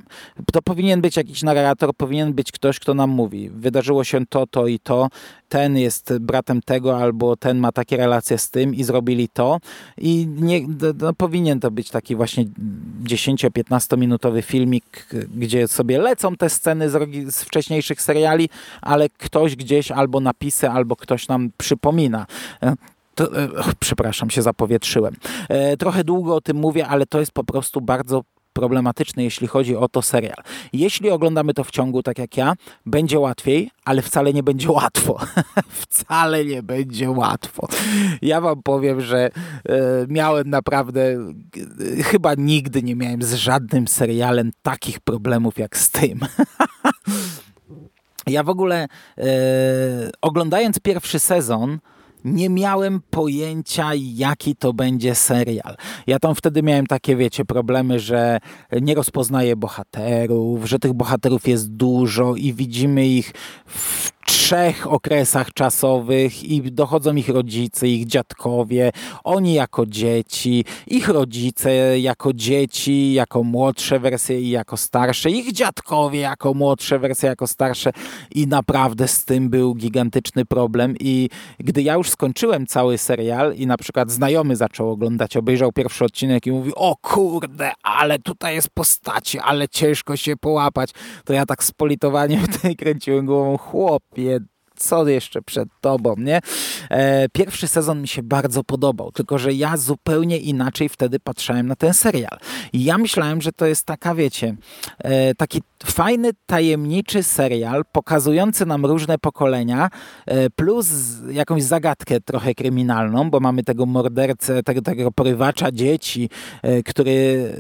To powinien być jakiś narrator, powinien być ktoś, kto nam mówi, wydarzyło się to, to i to, ten jest bratem tego, albo ten ma takie relacje z tym i zrobili to. I nie, no, powinien to być taki właśnie 10-15 minutowy filmik, gdzie sobie lecą te sceny z, z wcześniejszych seriali, ale ktoś gdzieś albo napisy, albo ktoś nam przypomina. To, e, przepraszam, się zapowietrzyłem. E, trochę długo o tym mówię, ale to jest po prostu bardzo problematyczny, jeśli chodzi o to serial. Jeśli oglądamy to w ciągu, tak jak ja, będzie łatwiej, ale wcale nie będzie łatwo. wcale nie będzie łatwo. Ja wam powiem, że e, miałem naprawdę, e, chyba nigdy nie miałem z żadnym serialem takich problemów jak z tym. ja w ogóle e, oglądając pierwszy sezon, nie miałem pojęcia, jaki to będzie serial. Ja tam wtedy miałem takie, wiecie, problemy, że nie rozpoznaję bohaterów, że tych bohaterów jest dużo i widzimy ich w trzech okresach czasowych i dochodzą ich rodzice, ich dziadkowie, oni jako dzieci, ich rodzice jako dzieci, jako młodsze wersje i jako starsze, ich dziadkowie jako młodsze wersje, jako starsze. I naprawdę z tym był gigantyczny problem. I gdy ja już skończyłem cały serial i na przykład znajomy zaczął oglądać, obejrzał pierwszy odcinek i mówi, o kurde, ale tutaj jest postacie, ale ciężko się połapać, to ja tak z politowaniem tutaj kręciłem głową, chłopie, co jeszcze przed tobą, nie? E, pierwszy sezon mi się bardzo podobał, tylko że ja zupełnie inaczej wtedy patrzyłem na ten serial. I ja myślałem, że to jest taka, wiecie, e, taki fajny, tajemniczy serial pokazujący nam różne pokolenia, e, plus jakąś zagadkę trochę kryminalną, bo mamy tego mordercę, tego, tego porywacza dzieci, który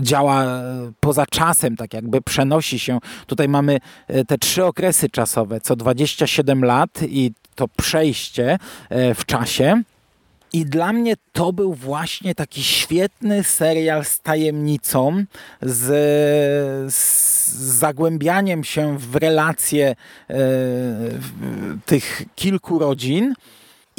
działa poza czasem, tak jakby przenosi się. Tutaj mamy te trzy okresy czasowe, co 27 lat i to przejście e, w czasie. I dla mnie to był właśnie taki świetny serial z tajemnicą, z, z zagłębianiem się w relacje e, tych kilku rodzin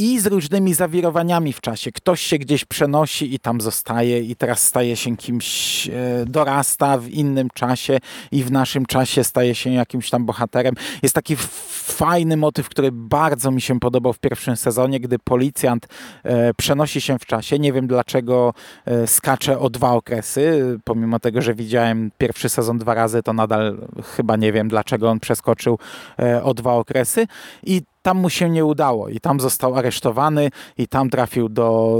i z różnymi zawirowaniami w czasie. Ktoś się gdzieś przenosi i tam zostaje i teraz staje się kimś, e, dorasta w innym czasie i w naszym czasie staje się jakimś tam bohaterem. Jest taki fajny motyw, który bardzo mi się podobał w pierwszym sezonie, gdy policjant e, przenosi się w czasie. Nie wiem dlaczego e, skacze o dwa okresy, pomimo tego, że widziałem pierwszy sezon dwa razy, to nadal chyba nie wiem dlaczego on przeskoczył o dwa okresy. I tam mu się nie udało i tam został aresztowany i tam trafił do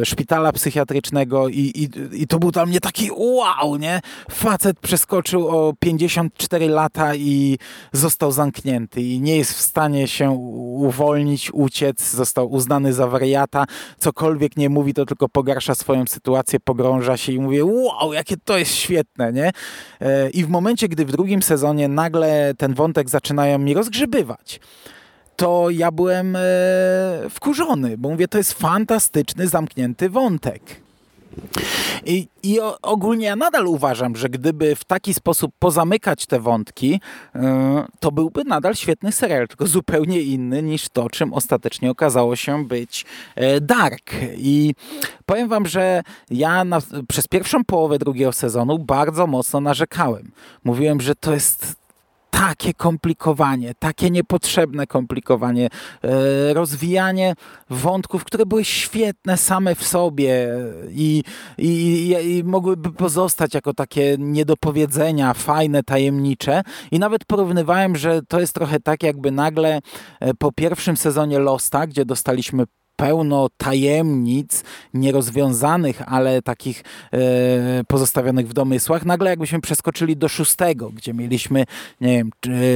e, szpitala psychiatrycznego i, i, i to był dla mnie taki wow, nie? Facet przeskoczył o 54 lata i został zamknięty i nie jest w stanie się uwolnić, uciec, został uznany za wariata, cokolwiek nie mówi, to tylko pogarsza swoją sytuację, pogrąża się i mówię wow, jakie to jest świetne, nie? E, I w momencie, gdy w drugim sezonie nagle ten wątek zaczynają mi rozgrzebywać, to ja byłem e, wkurzony, bo mówię, to jest fantastyczny, zamknięty wątek. I, I, ogólnie ja nadal uważam, że gdyby w taki sposób pozamykać te wątki, e, to byłby nadal świetny serial, tylko zupełnie inny niż to, czym ostatecznie okazało się być e, Dark. I powiem wam, że ja na, przez pierwszą połowę drugiego sezonu bardzo mocno narzekałem. Mówiłem, że to jest takie komplikowanie, takie niepotrzebne komplikowanie, e, rozwijanie wątków, które były świetne same w sobie i, i, i mogłyby pozostać jako takie niedopowiedzenia, fajne, tajemnicze. I nawet porównywałem, że to jest trochę tak, jakby nagle e, po pierwszym sezonie Losta, gdzie dostaliśmy pełno tajemnic nierozwiązanych, ale takich e, pozostawionych w domysłach. Nagle jakbyśmy przeskoczyli do szóstego, gdzie mieliśmy, nie wiem,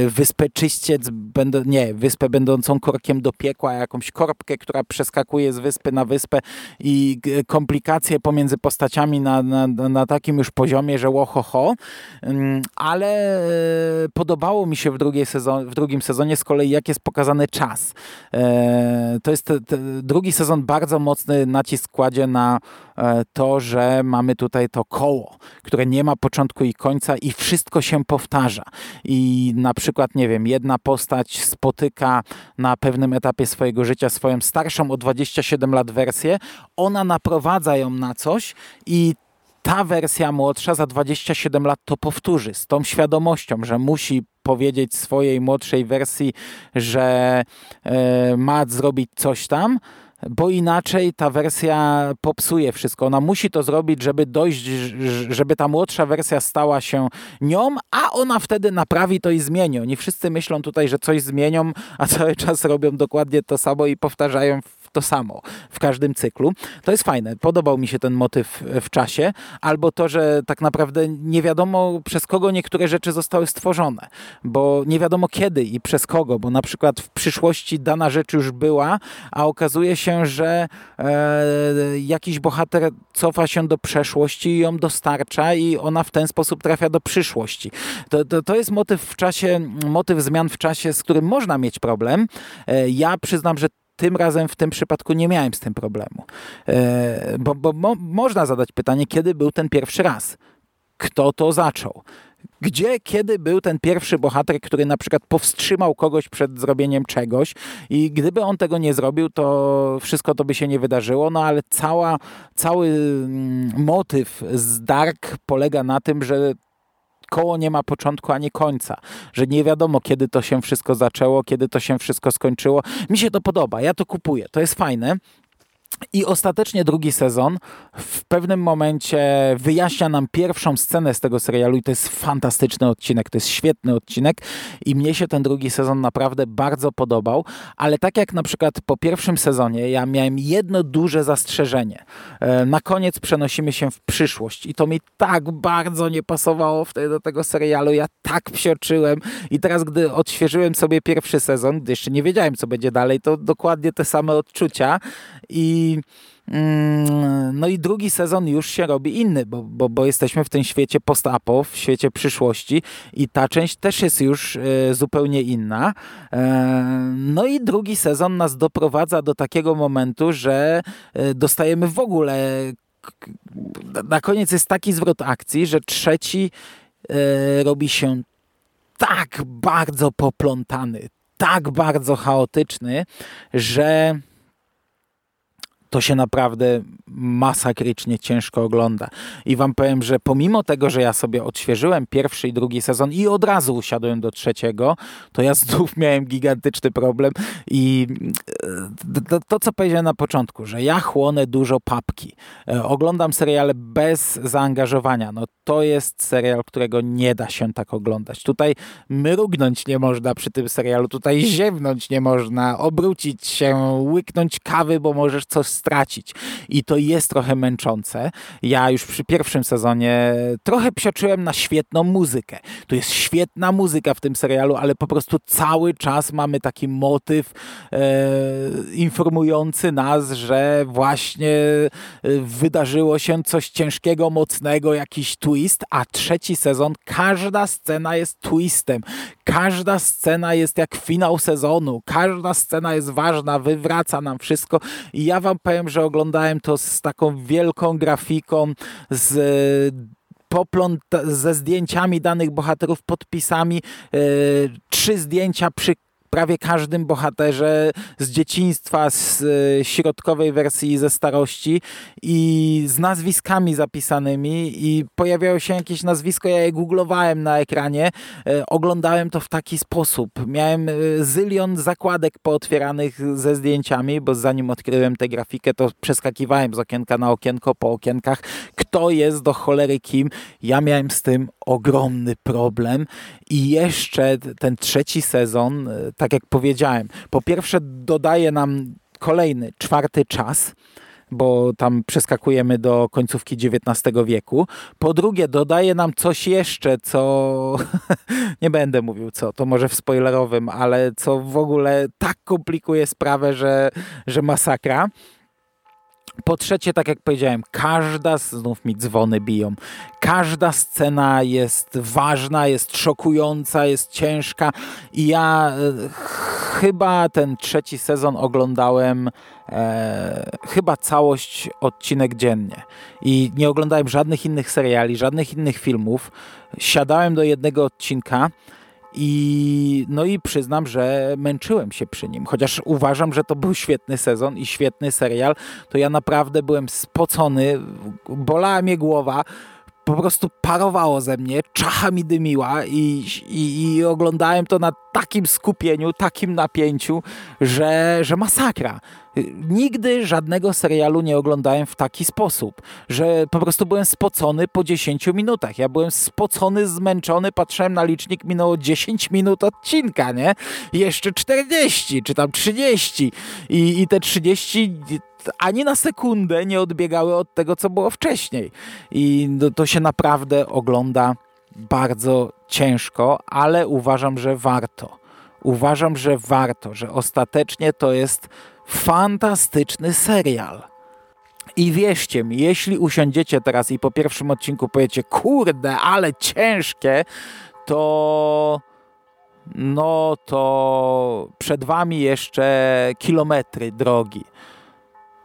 wyspę Czyściec, będą, nie, wyspę będącą korkiem do piekła, jakąś korbkę, która przeskakuje z wyspy na wyspę i komplikacje pomiędzy postaciami na, na, na takim już poziomie, że łohoho. Mm, ale e, podobało mi się w, drugiej sezon, w drugim sezonie z kolei, jak jest pokazany czas. E, to jest te, drugi sezon bardzo mocny nacisk kładzie na e, to, że mamy tutaj to koło, które nie ma początku i końca i wszystko się powtarza. I na przykład, nie wiem, jedna postać spotyka na pewnym etapie swojego życia swoją starszą o 27 lat wersję, ona naprowadza ją na coś i ta wersja młodsza za 27 lat to powtórzy z tą świadomością, że musi powiedzieć swojej młodszej wersji, że e, ma zrobić coś tam, bo inaczej ta wersja popsuje wszystko. Ona musi to zrobić, żeby dojść, żeby ta młodsza wersja stała się nią, a ona wtedy naprawi to i zmieni. Oni wszyscy myślą tutaj, że coś zmienią, a cały czas robią dokładnie to samo i powtarzają to samo w każdym cyklu. To jest fajne. Podobał mi się ten motyw w czasie, albo to, że tak naprawdę nie wiadomo przez kogo niektóre rzeczy zostały stworzone, bo nie wiadomo kiedy i przez kogo, bo na przykład w przyszłości dana rzecz już była, a okazuje się, że e, jakiś bohater cofa się do przeszłości i ją dostarcza i ona w ten sposób trafia do przyszłości. To, to, to jest motyw w czasie, motyw zmian w czasie, z którym można mieć problem. E, ja przyznam, że tym razem w tym przypadku nie miałem z tym problemu. E, bo, bo mo, można zadać pytanie, kiedy był ten pierwszy raz? Kto to zaczął? Gdzie, kiedy był ten pierwszy bohater, który na przykład powstrzymał kogoś przed zrobieniem czegoś i gdyby on tego nie zrobił, to wszystko to by się nie wydarzyło, no ale cała, cały mm, motyw z Dark polega na tym, że koło nie ma początku ani końca, że nie wiadomo, kiedy to się wszystko zaczęło, kiedy to się wszystko skończyło. Mi się to podoba, ja to kupuję, to jest fajne. I ostatecznie drugi sezon w pewnym momencie wyjaśnia nam pierwszą scenę z tego serialu i to jest fantastyczny odcinek, to jest świetny odcinek i mnie się ten drugi sezon naprawdę bardzo podobał, ale tak jak na przykład po pierwszym sezonie ja miałem jedno duże zastrzeżenie. E, na koniec przenosimy się w przyszłość i to mi tak bardzo nie pasowało wtedy do tego serialu, ja tak psioczyłem i teraz gdy odświeżyłem sobie pierwszy sezon, gdy jeszcze nie wiedziałem co będzie dalej, to dokładnie te same odczucia i mm, no i drugi sezon już się robi inny, bo, bo, bo jesteśmy w tym świecie post-apo, w świecie przyszłości i ta część też jest już e, zupełnie inna. E, no i drugi sezon nas doprowadza do takiego momentu, że e, dostajemy w ogóle na koniec jest taki zwrot akcji, że trzeci robi się tak bardzo poplątany, tak bardzo chaotyczny, że to się naprawdę masakrycznie ciężko ogląda. I wam powiem, że pomimo tego, że ja sobie odświeżyłem pierwszy i drugi sezon i od razu usiadłem do trzeciego, to ja znów miałem gigantyczny problem i e, to, to co powiedziałem na początku, że ja chłonę dużo papki. E, oglądam seriale bez zaangażowania. No to jest serial, którego nie da się tak oglądać. Tutaj mrugnąć nie można przy tym serialu, tutaj ziewnąć nie można, obrócić się, łyknąć kawy, bo możesz coś stracić. I to jest trochę męczące. Ja już przy pierwszym sezonie trochę psioczyłem na świetną muzykę. Tu jest świetna muzyka w tym serialu, ale po prostu cały czas mamy taki motyw e, informujący nas, że właśnie e, wydarzyło się coś ciężkiego, mocnego, jakiś twist, a trzeci sezon, każda scena jest twistem. Każda scena jest jak finał sezonu. Każda scena jest ważna, wywraca nam wszystko. I ja wam powiem, że oglądałem to z taką wielką grafiką, z popląt ze zdjęciami danych bohaterów, podpisami, yy, trzy zdjęcia przy prawie każdym bohaterze z dzieciństwa, z e, środkowej wersji ze starości i z nazwiskami zapisanymi i pojawiało się jakieś nazwisko, ja je googlowałem na ekranie, e, oglądałem to w taki sposób. Miałem e, zylion zakładek pootwieranych ze zdjęciami, bo zanim odkryłem tę grafikę, to przeskakiwałem z okienka na okienko po okienkach, kto jest do cholery kim. Ja miałem z tym ogromny problem i jeszcze ten trzeci sezon, tak jak powiedziałem, po pierwsze dodaje nam kolejny, czwarty czas, bo tam przeskakujemy do końcówki XIX wieku. Po drugie, dodaje nam coś jeszcze, co nie będę mówił co, to może w spoilerowym, ale co w ogóle tak komplikuje sprawę, że, że masakra. Po trzecie, tak jak powiedziałem, każda, znów mi dzwony biją, każda scena jest ważna, jest szokująca, jest ciężka i ja e, chyba ten trzeci sezon oglądałem e, chyba całość odcinek dziennie i nie oglądałem żadnych innych seriali, żadnych innych filmów. Siadałem do jednego odcinka i, no i przyznam, że męczyłem się przy nim. Chociaż uważam, że to był świetny sezon i świetny serial, to ja naprawdę byłem spocony, bolała mnie głowa po prostu parowało ze mnie, czacha mi dymiła i, i, i, oglądałem to na takim skupieniu, takim napięciu, że, że masakra. Nigdy żadnego serialu nie oglądałem w taki sposób, że po prostu byłem spocony po 10 minutach. Ja byłem spocony, zmęczony, patrzyłem na licznik, minęło 10 minut odcinka, nie? jeszcze 40, czy tam 30. I, i te 30 ani na sekundę nie odbiegały od tego, co było wcześniej. I to, to się naprawdę ogląda bardzo ciężko, ale uważam, że warto. Uważam, że warto, że ostatecznie to jest fantastyczny serial. I wierzcie mi, jeśli usiądziecie teraz i po pierwszym odcinku powiecie, kurde, ale ciężkie, to no to przed Wami jeszcze kilometry drogi.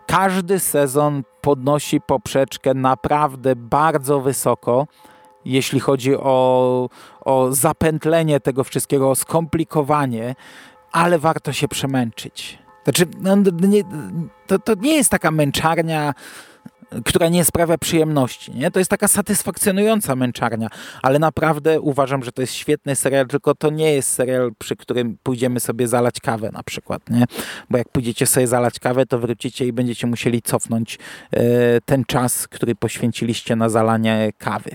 Każdy sezon podnosi poprzeczkę naprawdę bardzo wysoko, jeśli chodzi o, o zapętlenie tego wszystkiego, o skomplikowanie, ale warto się przemęczyć. Znaczy, no, nie, to, to nie jest taka męczarnia która nie sprawia przyjemności. Nie? To jest taka satysfakcjonująca męczarnia, ale naprawdę uważam, że to jest świetny serial, tylko to nie jest serial, przy którym pójdziemy sobie zalać kawę na przykład. Nie? Bo jak pójdziecie sobie zalać kawę, to wrócicie i będziecie musieli cofnąć e, ten czas, który poświęciliście na zalanie kawy.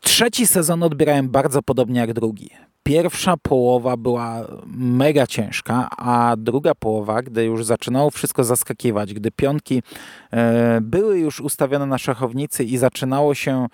Trzeci sezon odbierałem bardzo podobnie jak drugi pierwsza połowa była mega ciężka, a druga połowa, gdy już zaczynało wszystko zaskakiwać, gdy pionki e, były już ustawione na szachownicy i zaczynało się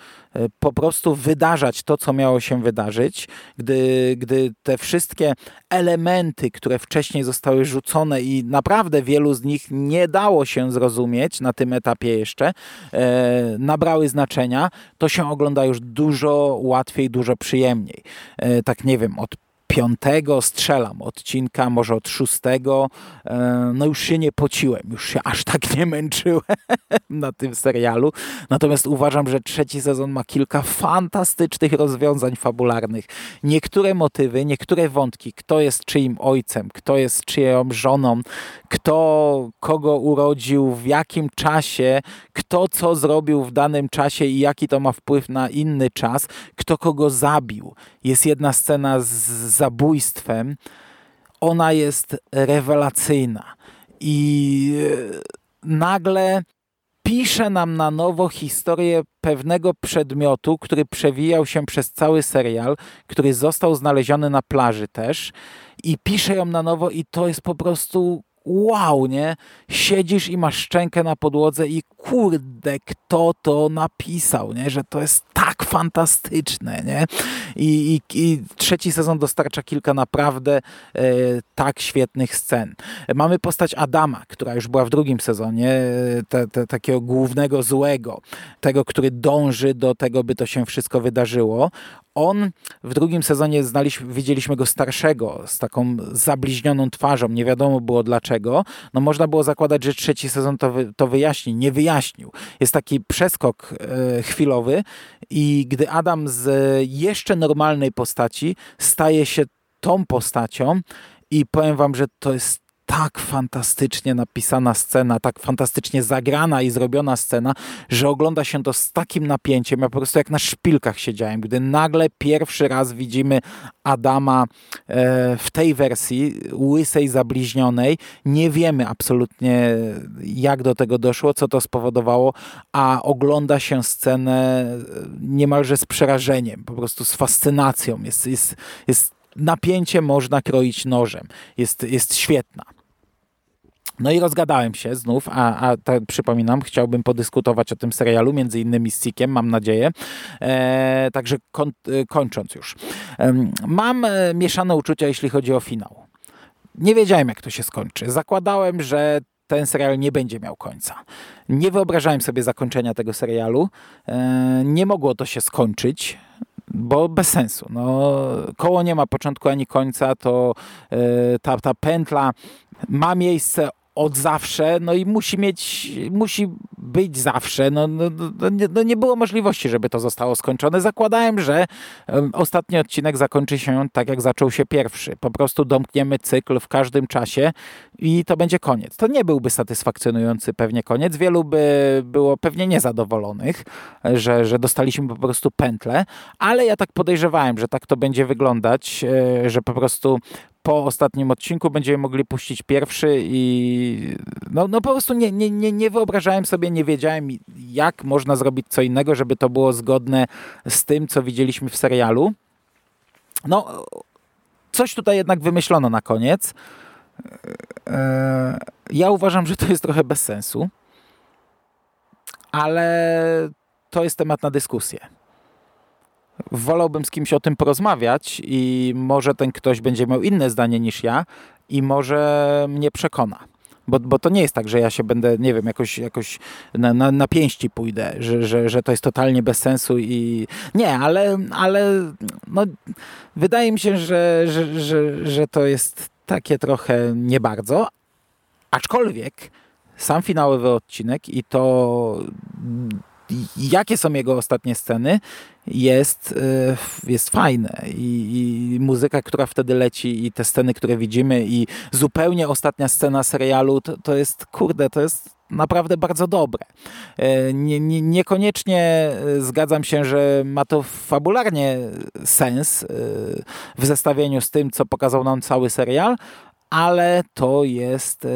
po prostu wydarzać to, co miało się wydarzyć, gdy, gdy te wszystkie elementy, które wcześniej zostały rzucone i naprawdę wielu z nich nie dało się zrozumieć na tym etapie jeszcze, e, nabrały znaczenia, to się ogląda już dużo łatwiej, dużo przyjemniej. Tak nie wiem, od piątego strzelam odcinka, może od szóstego. E, no już się nie pociłem, już się aż tak nie męczyłem na tym serialu. Natomiast uważam, że trzeci sezon ma kilka fantastycznych rozwiązań fabularnych. Niektóre motywy, niektóre wątki, kto jest czyim ojcem, kto jest czyją żoną, kto kogo urodził, w jakim czasie, kto co zrobił w danym czasie i jaki to ma wpływ na inny czas, kto kogo zabił. Jest jedna scena z zabójstwem, ona jest rewelacyjna. I e, nagle pisze nam na nowo historię pewnego przedmiotu, który przewijał się przez cały serial, który został znaleziony na plaży też i pisze ją na nowo i to jest po prostu wow, nie? Siedzisz i masz szczękę na podłodze i kurde, kto to napisał, nie? Że to jest tak fantastyczne, nie? I, i, i trzeci sezon dostarcza kilka naprawdę e, tak świetnych scen. Mamy postać Adama, która już była w drugim sezonie, e, te, te, takiego głównego złego, tego, który dąży do tego, by to się wszystko wydarzyło. On w drugim sezonie znaliśmy, widzieliśmy go starszego, z taką zabliźnioną twarzą, nie wiadomo było dlaczego. No można było zakładać, że trzeci sezon to, wy, to wyjaśni, nie wyjaśnił. Jest taki przeskok e, chwilowy i gdy Adam z jeszcze normalnej postaci staje się tą postacią i powiem wam, że to jest tak fantastycznie napisana scena, tak fantastycznie zagrana i zrobiona scena, że ogląda się to z takim napięciem. Ja po prostu jak na szpilkach siedziałem, gdy nagle pierwszy raz widzimy Adama e, w tej wersji, łysej, zabliźnionej. Nie wiemy absolutnie, jak do tego doszło, co to spowodowało, a ogląda się scenę niemalże z przerażeniem, po prostu z fascynacją. Jest, jest, jest napięcie można kroić nożem. Jest, jest świetna. No i rozgadałem się znów, a, a przypominam, chciałbym podyskutować o tym serialu, między innymi z Cikiem, mam nadzieję. E, także kon, e, kończąc już. E, mam mieszane uczucia, jeśli chodzi o finał. Nie wiedziałem, jak to się skończy. Zakładałem, że ten serial nie będzie miał końca. Nie wyobrażałem sobie zakończenia tego serialu. E, nie mogło to się skończyć bo bez sensu. No, koło nie ma początku ani końca, to e, ta, ta pętla ma miejsce od zawsze, no i musi mieć, musi być zawsze. No, no, no, nie, no, nie, było możliwości, żeby to zostało skończone. Zakładałem, że ostatni odcinek zakończy się tak, jak zaczął się pierwszy. Po prostu domkniemy cykl w każdym czasie i to będzie koniec. To nie byłby satysfakcjonujący pewnie koniec. Wielu by było pewnie niezadowolonych, że, że dostaliśmy po prostu pętlę, ale ja tak podejrzewałem, że tak to będzie wyglądać, e, że po prostu po ostatnim odcinku będziemy mogli puścić pierwszy i no, no po prostu nie, nie, nie, nie wyobrażałem sobie, nie wiedziałem jak można zrobić co innego, żeby to było zgodne z tym, co widzieliśmy w serialu. No, coś tutaj jednak wymyślono na koniec. E, ja uważam, że to jest trochę bez sensu, ale to jest temat na dyskusję wolałbym z kimś o tym porozmawiać i może ten ktoś będzie miał inne zdanie niż ja i może mnie przekona. Bo, bo to nie jest tak, że ja się będę, nie wiem, jakoś, jakoś na, na, na pięści pójdę, że, że, że to jest totalnie bez sensu i nie, ale, ale no, wydaje mi się, że, że, że, że to jest takie trochę nie bardzo, aczkolwiek sam finałowy odcinek i to jakie są jego ostatnie sceny, jest, e, jest fajne. I, I, muzyka, która wtedy leci, i te sceny, które widzimy, i zupełnie ostatnia scena serialu, to, to jest, kurde, to jest naprawdę bardzo dobre. E, nie, nie, niekoniecznie e, zgadzam się, że ma to fabularnie sens w zestawieniu z tym, co pokazał nam cały serial, ale to jest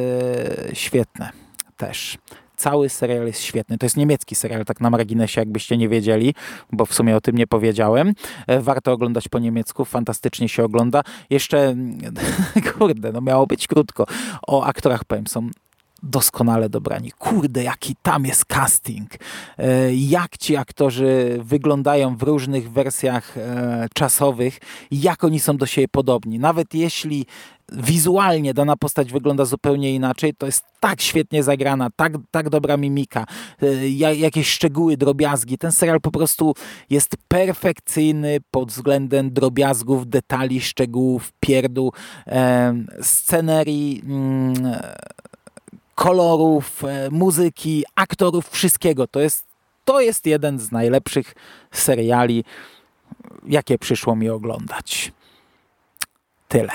świetne też. Cały serial jest świetny. To jest niemiecki serial, tak na marginesie, jakbyście nie wiedzieli, bo w sumie o tym nie powiedziałem. E, warto oglądać po niemiecku, fantastycznie się ogląda. Jeszcze, kurde, no miało być krótko. O aktorach powiem, są doskonale dobrani. Kurde, jaki tam jest casting. E, jak ci aktorzy wyglądają w różnych wersjach e, czasowych, jak oni są do siebie podobni. Nawet jeśli wizualnie dana postać wygląda zupełnie inaczej, to jest tak świetnie zagrana, tak, tak dobra mimika, e, jakieś szczegóły, drobiazgi. Ten serial po prostu jest perfekcyjny pod względem drobiazgów, detali, szczegółów, pierdół, scenerii, mm, kolorów, e, muzyki, aktorów, wszystkiego. To jest, to jest jeden z najlepszych seriali, jakie przyszło mi oglądać. Tyle.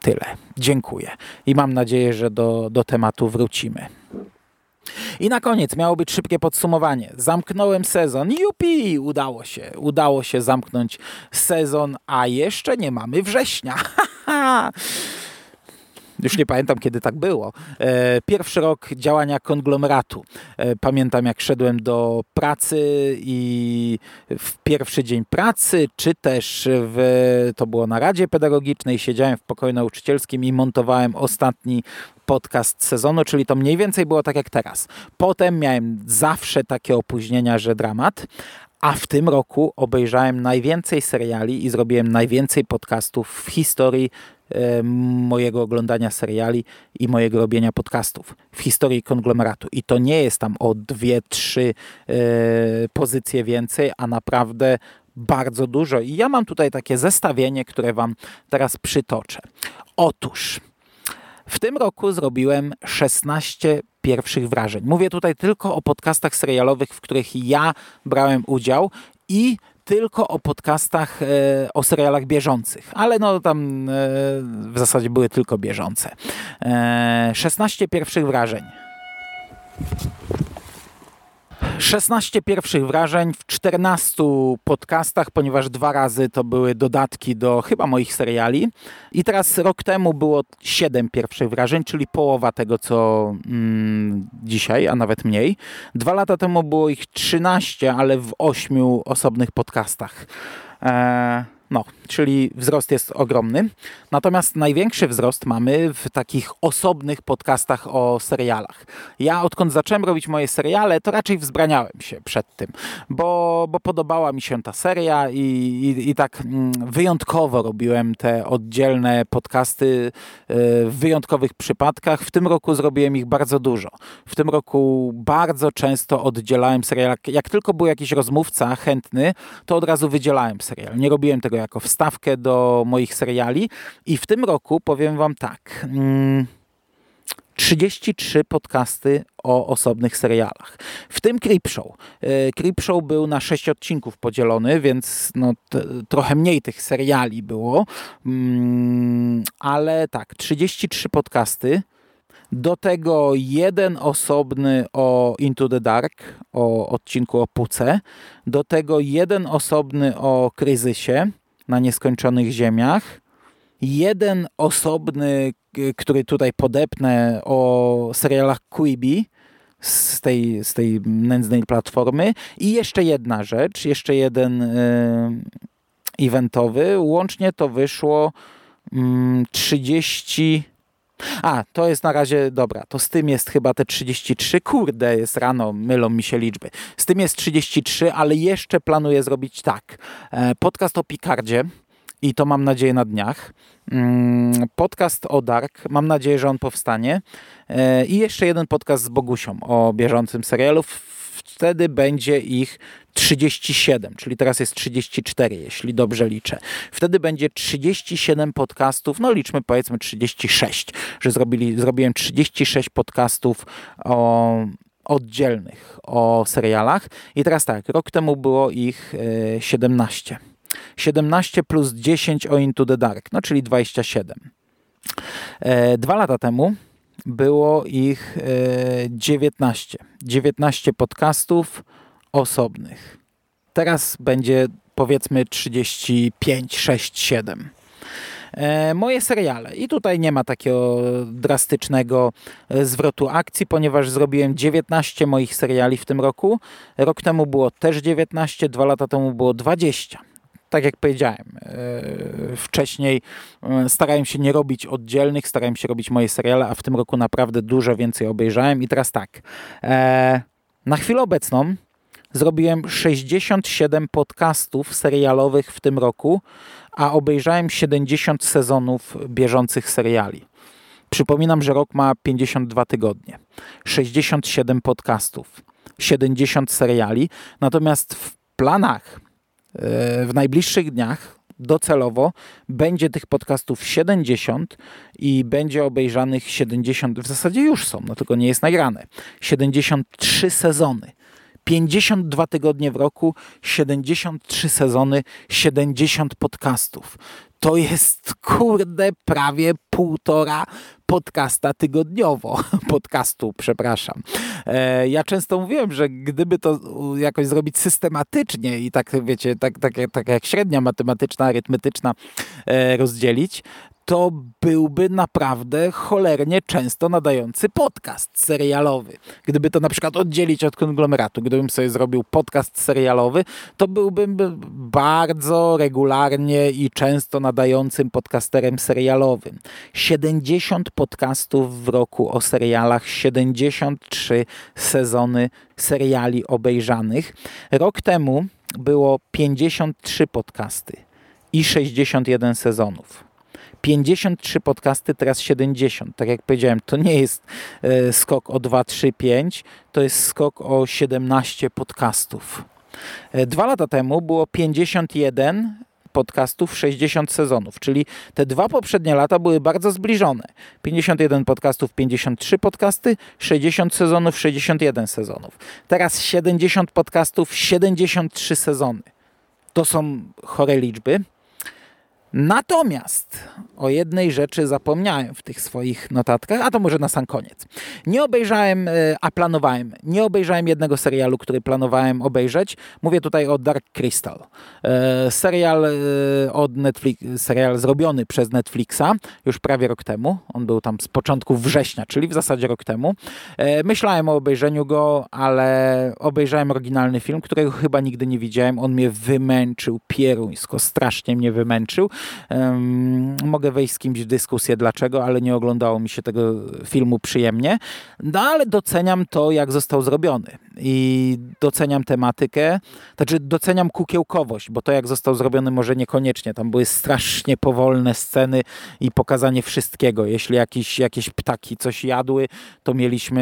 Tyle. Dziękuję. I mam nadzieję, że do, do tematu wrócimy. I na koniec miało być szybkie podsumowanie. Zamknąłem sezon. Jupi! Udało się. Udało się zamknąć sezon, a jeszcze nie mamy września. Już nie pamiętam, kiedy tak było. E, pierwszy rok działania konglomeratu. E, pamiętam, jak szedłem do pracy i w pierwszy dzień pracy, czy też w, to było na Radzie Pedagogicznej, siedziałem w pokoju nauczycielskim i montowałem ostatni podcast sezonu, czyli to mniej więcej było tak jak teraz. Potem miałem zawsze takie opóźnienia, że dramat, a w tym roku obejrzałem najwięcej seriali i zrobiłem najwięcej podcastów w historii mojego oglądania seriali i mojego robienia podcastów w historii konglomeratu. I to nie jest tam o dwie, trzy e, pozycje więcej, a naprawdę bardzo dużo. I ja mam tutaj takie zestawienie, które Wam teraz przytoczę. Otóż w tym roku zrobiłem 16 pierwszych wrażeń. Mówię tutaj tylko o podcastach serialowych, w których ja brałem udział i tylko o podcastach e, o serialach bieżących, ale no tam e, w zasadzie były tylko bieżące. E, 16 pierwszych wrażeń. 16 pierwszych wrażeń w 14 podcastach, ponieważ dwa razy to były dodatki do chyba moich seriali. I teraz rok temu było 7 pierwszych wrażeń, czyli połowa tego, co mm, dzisiaj, a nawet mniej. Dwa lata temu było ich 13, ale w 8 osobnych podcastach. Eee, no, czyli wzrost jest ogromny. Natomiast największy wzrost mamy w takich osobnych podcastach o serialach. Ja odkąd zacząłem robić moje seriale, to raczej wzbraniałem się przed tym, bo, bo podobała mi się ta seria i, i, i tak mm, wyjątkowo robiłem te oddzielne podcasty e, w wyjątkowych przypadkach. W tym roku zrobiłem ich bardzo dużo. W tym roku bardzo często oddzielałem serial. Jak tylko był jakiś rozmówca chętny, to od razu wydzielałem serial. Nie robiłem tego jako wstawkę do moich seriali i w tym roku powiem Wam tak. 33 mm, podcasty o osobnych serialach. W tym Creepshow. E, Creepshow był na 6 odcinków podzielony, więc no, trochę mniej tych seriali było. Mm, ale tak, 33 podcasty. Do tego jeden osobny o Into the Dark, o odcinku o Puce. Do tego jeden osobny o kryzysie na nieskończonych ziemiach. Jeden osobny, który tutaj podepnę o serialach Quibi z tej, z tej nędznej platformy. I jeszcze jedna rzecz, jeszcze jeden y, eventowy. Łącznie to wyszło y, 30 a, to jest na razie, dobra, to z tym jest chyba te 33. Kurde, jest rano, mylą mi się liczby. Z tym jest 33, ale jeszcze planuję zrobić tak. E, podcast o Picardzie i to mam nadzieję na dniach. Mm, podcast o Dark, mam nadzieję, że on powstanie. E, I jeszcze jeden podcast z Bogusią o bieżącym serialu. Wtedy będzie ich 37, czyli teraz jest 34, jeśli dobrze liczę. Wtedy będzie 37 podcastów, no liczmy powiedzmy 36, że zrobili, zrobiłem 36 podcastów o oddzielnych o serialach. I teraz tak, rok temu było ich 17. E, 17 plus 10 o Into the Dark, no czyli 27. E, dwa lata temu było ich 19. E, 19 podcastów osobnych. Teraz będzie powiedzmy 35, 6, 7. Moje seriale. I tutaj nie ma takiego drastycznego e, zwrotu akcji, ponieważ zrobiłem 19 moich seriali w tym roku. Rok temu było też 19, dwa lata temu było 20 tak jak powiedziałem e, wcześniej, e, starałem się nie robić oddzielnych, starałem się robić moje seriale, a w tym roku naprawdę dużo więcej obejrzałem. I teraz tak, na chwilę obecną zrobiłem 67 podcastów serialowych w tym roku, a obejrzałem 70 sezonów bieżących seriali. Przypominam, że rok ma 52 tygodnie, 67 podcastów, 70 seriali, natomiast w planach E, w najbliższych dniach docelowo będzie tych podcastów 70 i będzie obejrzanych 70, w zasadzie już są, no tylko nie jest nagrane, 73 sezony. 52 tygodnie w roku, 73 sezony, 70 podcastów. To jest kurde prawie półtora podcasta tygodniowo. Podcastu, przepraszam. E, ja często mówiłem, że gdyby to jakoś zrobić systematycznie i tak, wiecie, tak, tak, tak jak średnia matematyczna, arytmetyczna e, rozdzielić, to byłby naprawdę cholernie często nadający podcast serialowy. Gdyby to na przykład oddzielić od konglomeratu, gdybym sobie zrobił podcast serialowy, to byłbym bardzo regularnie i często nadającym podcasterem serialowym. 70 podcastów w roku o serialach, 73 sezony seriali obejrzanych. Rok temu było 53 podcasty i 61 sezonów. 53 podcasty, teraz 70. Tak jak powiedziałem, to nie jest e, skok o 2, 3, 5, to jest skok o 17 podcastów. E, dwa lata temu było 51 podcastów, 60 sezonów, czyli te dwa poprzednie lata były bardzo zbliżone. 51 podcastów, 53 podcasty, 60 sezonów, 61 sezonów. Teraz 70 podcastów, 73 sezony. To są chore liczby. Natomiast o jednej rzeczy zapomniałem w tych swoich notatkach, a to może na sam koniec. Nie obejrzałem, e, a planowałem, nie obejrzałem jednego serialu, który planowałem obejrzeć. Mówię tutaj o Dark Crystal. E, serial e, od Netflix, serial zrobiony przez Netflixa już prawie rok temu. On był tam z początku września, czyli w zasadzie rok temu. Myślałem o obejrzeniu go, ale obejrzałem oryginalny film, którego chyba nigdy nie widziałem. On mnie wymęczył pieruńsko, strasznie mnie wymęczył. Mogę wejść z kimś w dyskusję dlaczego, ale nie oglądało mi się tego filmu przyjemnie. No ale doceniam to, jak został zrobiony i doceniam tematykę, znaczy doceniam kukiełkowość, bo to jak został zrobiony może niekoniecznie. Tam były strasznie powolne sceny i pokazanie wszystkiego. Jeśli jakieś, jakieś ptaki coś jadły, to mieliśmy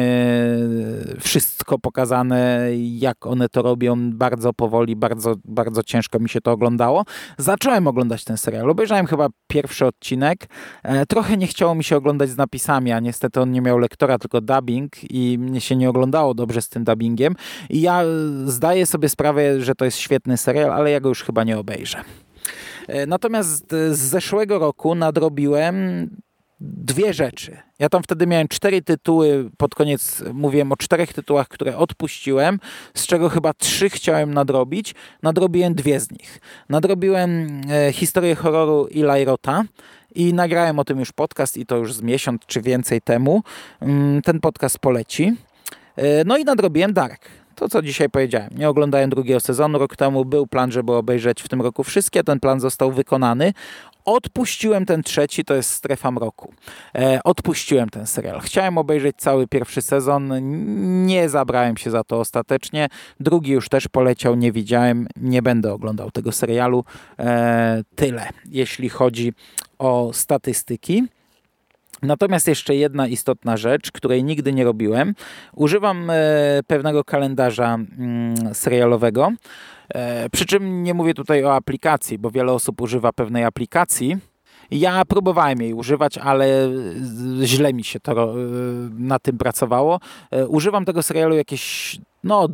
wszystko pokazane, jak one to robią bardzo powoli, bardzo, bardzo ciężko mi się to oglądało. Zacząłem oglądać ten serial. Obejrzałem chyba pierwszy odcinek. E, trochę nie chciało mi się oglądać z napisami, a niestety on nie miał lektora, tylko dubbing i mnie się nie oglądało dobrze z tym dubbingiem. I ja zdaję sobie sprawę, że to jest świetny serial, ale ja go już chyba nie obejrzę. E, natomiast z zeszłego roku nadrobiłem dwie rzeczy. Ja tam wtedy miałem cztery tytuły, pod koniec mówiłem o czterech tytułach, które odpuściłem, z czego chyba trzy chciałem nadrobić. Nadrobiłem dwie z nich. Nadrobiłem e, historię horroru Eli Rota i nagrałem o tym już podcast i to już z miesiąc czy więcej temu. Mm, ten podcast poleci. E, no i nadrobiłem Dark. To, co dzisiaj powiedziałem. Nie oglądałem drugiego sezonu rok temu. Był plan, żeby obejrzeć w tym roku wszystkie. Ten plan został wykonany. Odpuściłem ten trzeci, to jest Strefa Mroku. E, odpuściłem ten serial. Chciałem obejrzeć cały pierwszy sezon, nie zabrałem się za to ostatecznie. Drugi już też poleciał, nie widziałem, nie będę oglądał tego serialu. E, tyle, jeśli chodzi o statystyki. Natomiast jeszcze jedna istotna rzecz, której nigdy nie robiłem. Używam e, pewnego kalendarza mm, serialowego. E, przy czym nie mówię tutaj o aplikacji, bo wiele osób używa pewnej aplikacji. Ja próbowałem jej używać, ale źle mi się to e, na tym pracowało. Używam tego serialu jakieś no,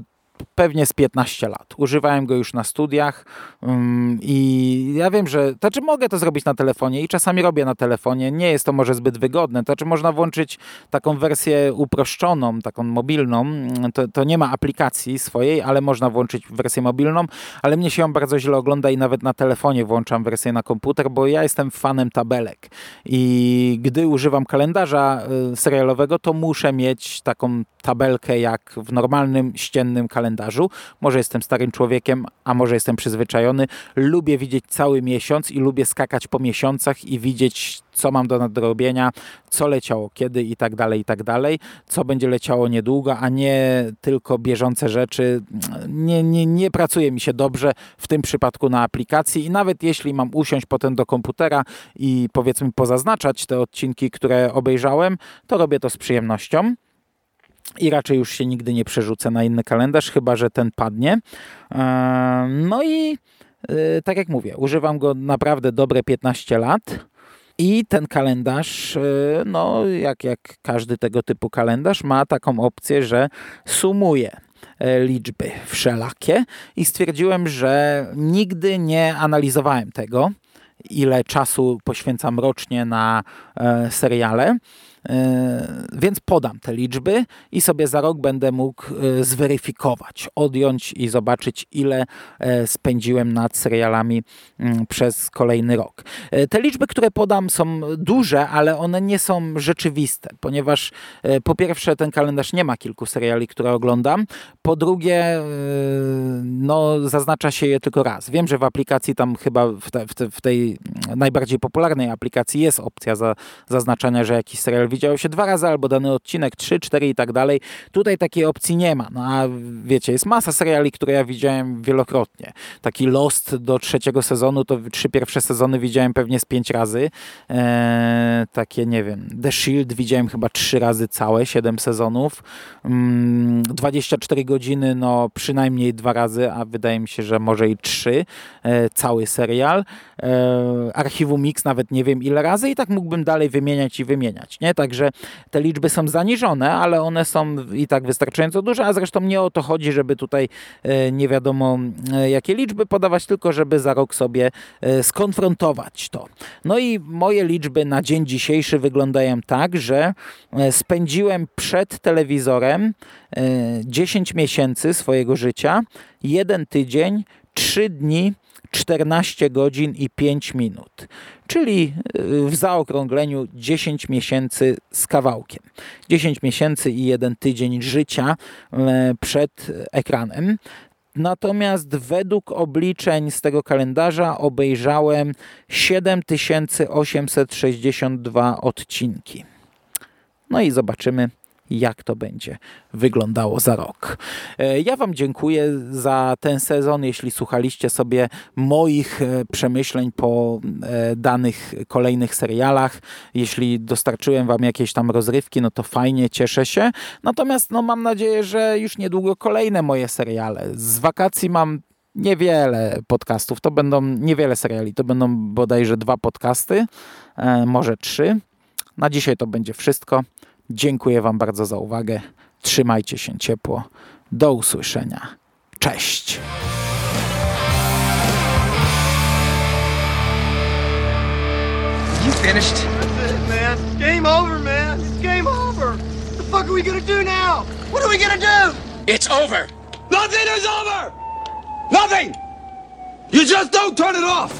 pewnie z 15 lat. Używałem go już na studiach um, i ja wiem, że znaczy mogę to zrobić na telefonie i czasami robię na telefonie. Nie jest to może zbyt wygodne. To znaczy można włączyć taką wersję uproszczoną, taką mobilną. To, to nie ma aplikacji swojej, ale można włączyć wersję mobilną, ale mnie się ją bardzo źle ogląda i nawet na telefonie włączam wersję na komputer, bo ja jestem fanem tabelek i gdy używam kalendarza y, serialowego, to muszę mieć taką tabelkę jak w normalnym ściennym kalendarzu. Może jestem starym człowiekiem, a może jestem przyzwyczajony. Lubię widzieć cały miesiąc i lubię skakać po miesiącach i widzieć, co mam do nadrobienia, co leciało kiedy i tak dalej, i tak dalej, co będzie leciało niedługo, a nie tylko bieżące rzeczy. Nie, nie, nie pracuje mi się dobrze w tym przypadku na aplikacji i nawet jeśli mam usiąść potem do komputera i powiedzmy pozaznaczać te odcinki, które obejrzałem, to robię to z przyjemnością i raczej już się nigdy nie przerzucę na inny kalendarz, chyba że ten padnie. E, no i e, tak jak mówię, używam go naprawdę dobre 15 lat. I ten kalendarz, e, no jak, jak każdy tego typu kalendarz, ma taką opcję, że sumuje liczby wszelakie i stwierdziłem, że nigdy nie analizowałem tego, ile czasu poświęcam rocznie na seriale. E, więc podam te liczby i sobie za rok będę mógł e, zweryfikować, odjąć i zobaczyć, ile e, spędziłem nad serialami mm, przez kolejny rok. Te liczby, które podam, są duże, ale one nie są rzeczywiste, ponieważ po pierwsze, ten kalendarz nie ma kilku seriali, które oglądam. Po drugie, no, zaznacza się je tylko raz. Wiem, że w aplikacji tam chyba w, te, w, te, w tej najbardziej popularnej aplikacji jest opcja za, zaznaczania, że jakiś serial widział się dwa razy albo dany odcinek, trzy, cztery i tak dalej. Tutaj takiej opcji nie ma. No a wiecie, jest masa seriali, które ja widziałem wielokrotnie. Taki Lost do trzeciego sezonu, to trzy pierwsze sezony widziałem pewnie z pięć razy. Eee, takie, nie wiem, The Shield widziałem chyba trzy razy całe, siedem sezonów. Mm, 24 godziny, no przynajmniej dwa razy, a wydaje mi się, że może i trzy. E, cały serial. E, archiwum Mix nawet nie wiem ile razy i tak mógłbym dalej wymieniać i wymieniać. Nie? Także te liczby są zaniżone, ale one są i tak wystarczająco duże, a zresztą nie o to chodzi, żeby tutaj e, nie wiadomo e, jakie liczby podawać, tylko żeby za rok sobie e, skonfrontować to. No i moje liczby na dzień dzisiejszy wyglądają tak, że spędziłem przed telewizorem 10 miesięcy swojego życia, jeden tydzień, 3 dni 14 godzin i 5 minut, czyli y, w zaokrągleniu 10 miesięcy z kawałkiem. 10 miesięcy i jeden tydzień życia y, przed ekranem. Natomiast według obliczeń z tego kalendarza obejrzałem 7862 odcinki. No i zobaczymy, jak to będzie wyglądało za rok. E, ja Wam dziękuję za ten sezon. Jeśli słuchaliście sobie moich e, przemyśleń po e, danych kolejnych serialach, jeśli dostarczyłem Wam jakieś tam rozrywki, no to fajnie, cieszę się. Natomiast no, mam nadzieję, że już niedługo kolejne moje seriale. Z wakacji mam niewiele podcastów, to będą niewiele seriali, to będą bodajże dwa podcasty, może trzy. Na dzisiaj to będzie wszystko. Dziękuję Wam bardzo za uwagę. Trzymajcie się ciepło. Do usłyszenia. Cześć. You finished? That's it, man. Game over, man. It's game over. What the fuck are we gonna do now? What are we gonna do? It's over. Nothing is over. Nothing. You just don't turn it off.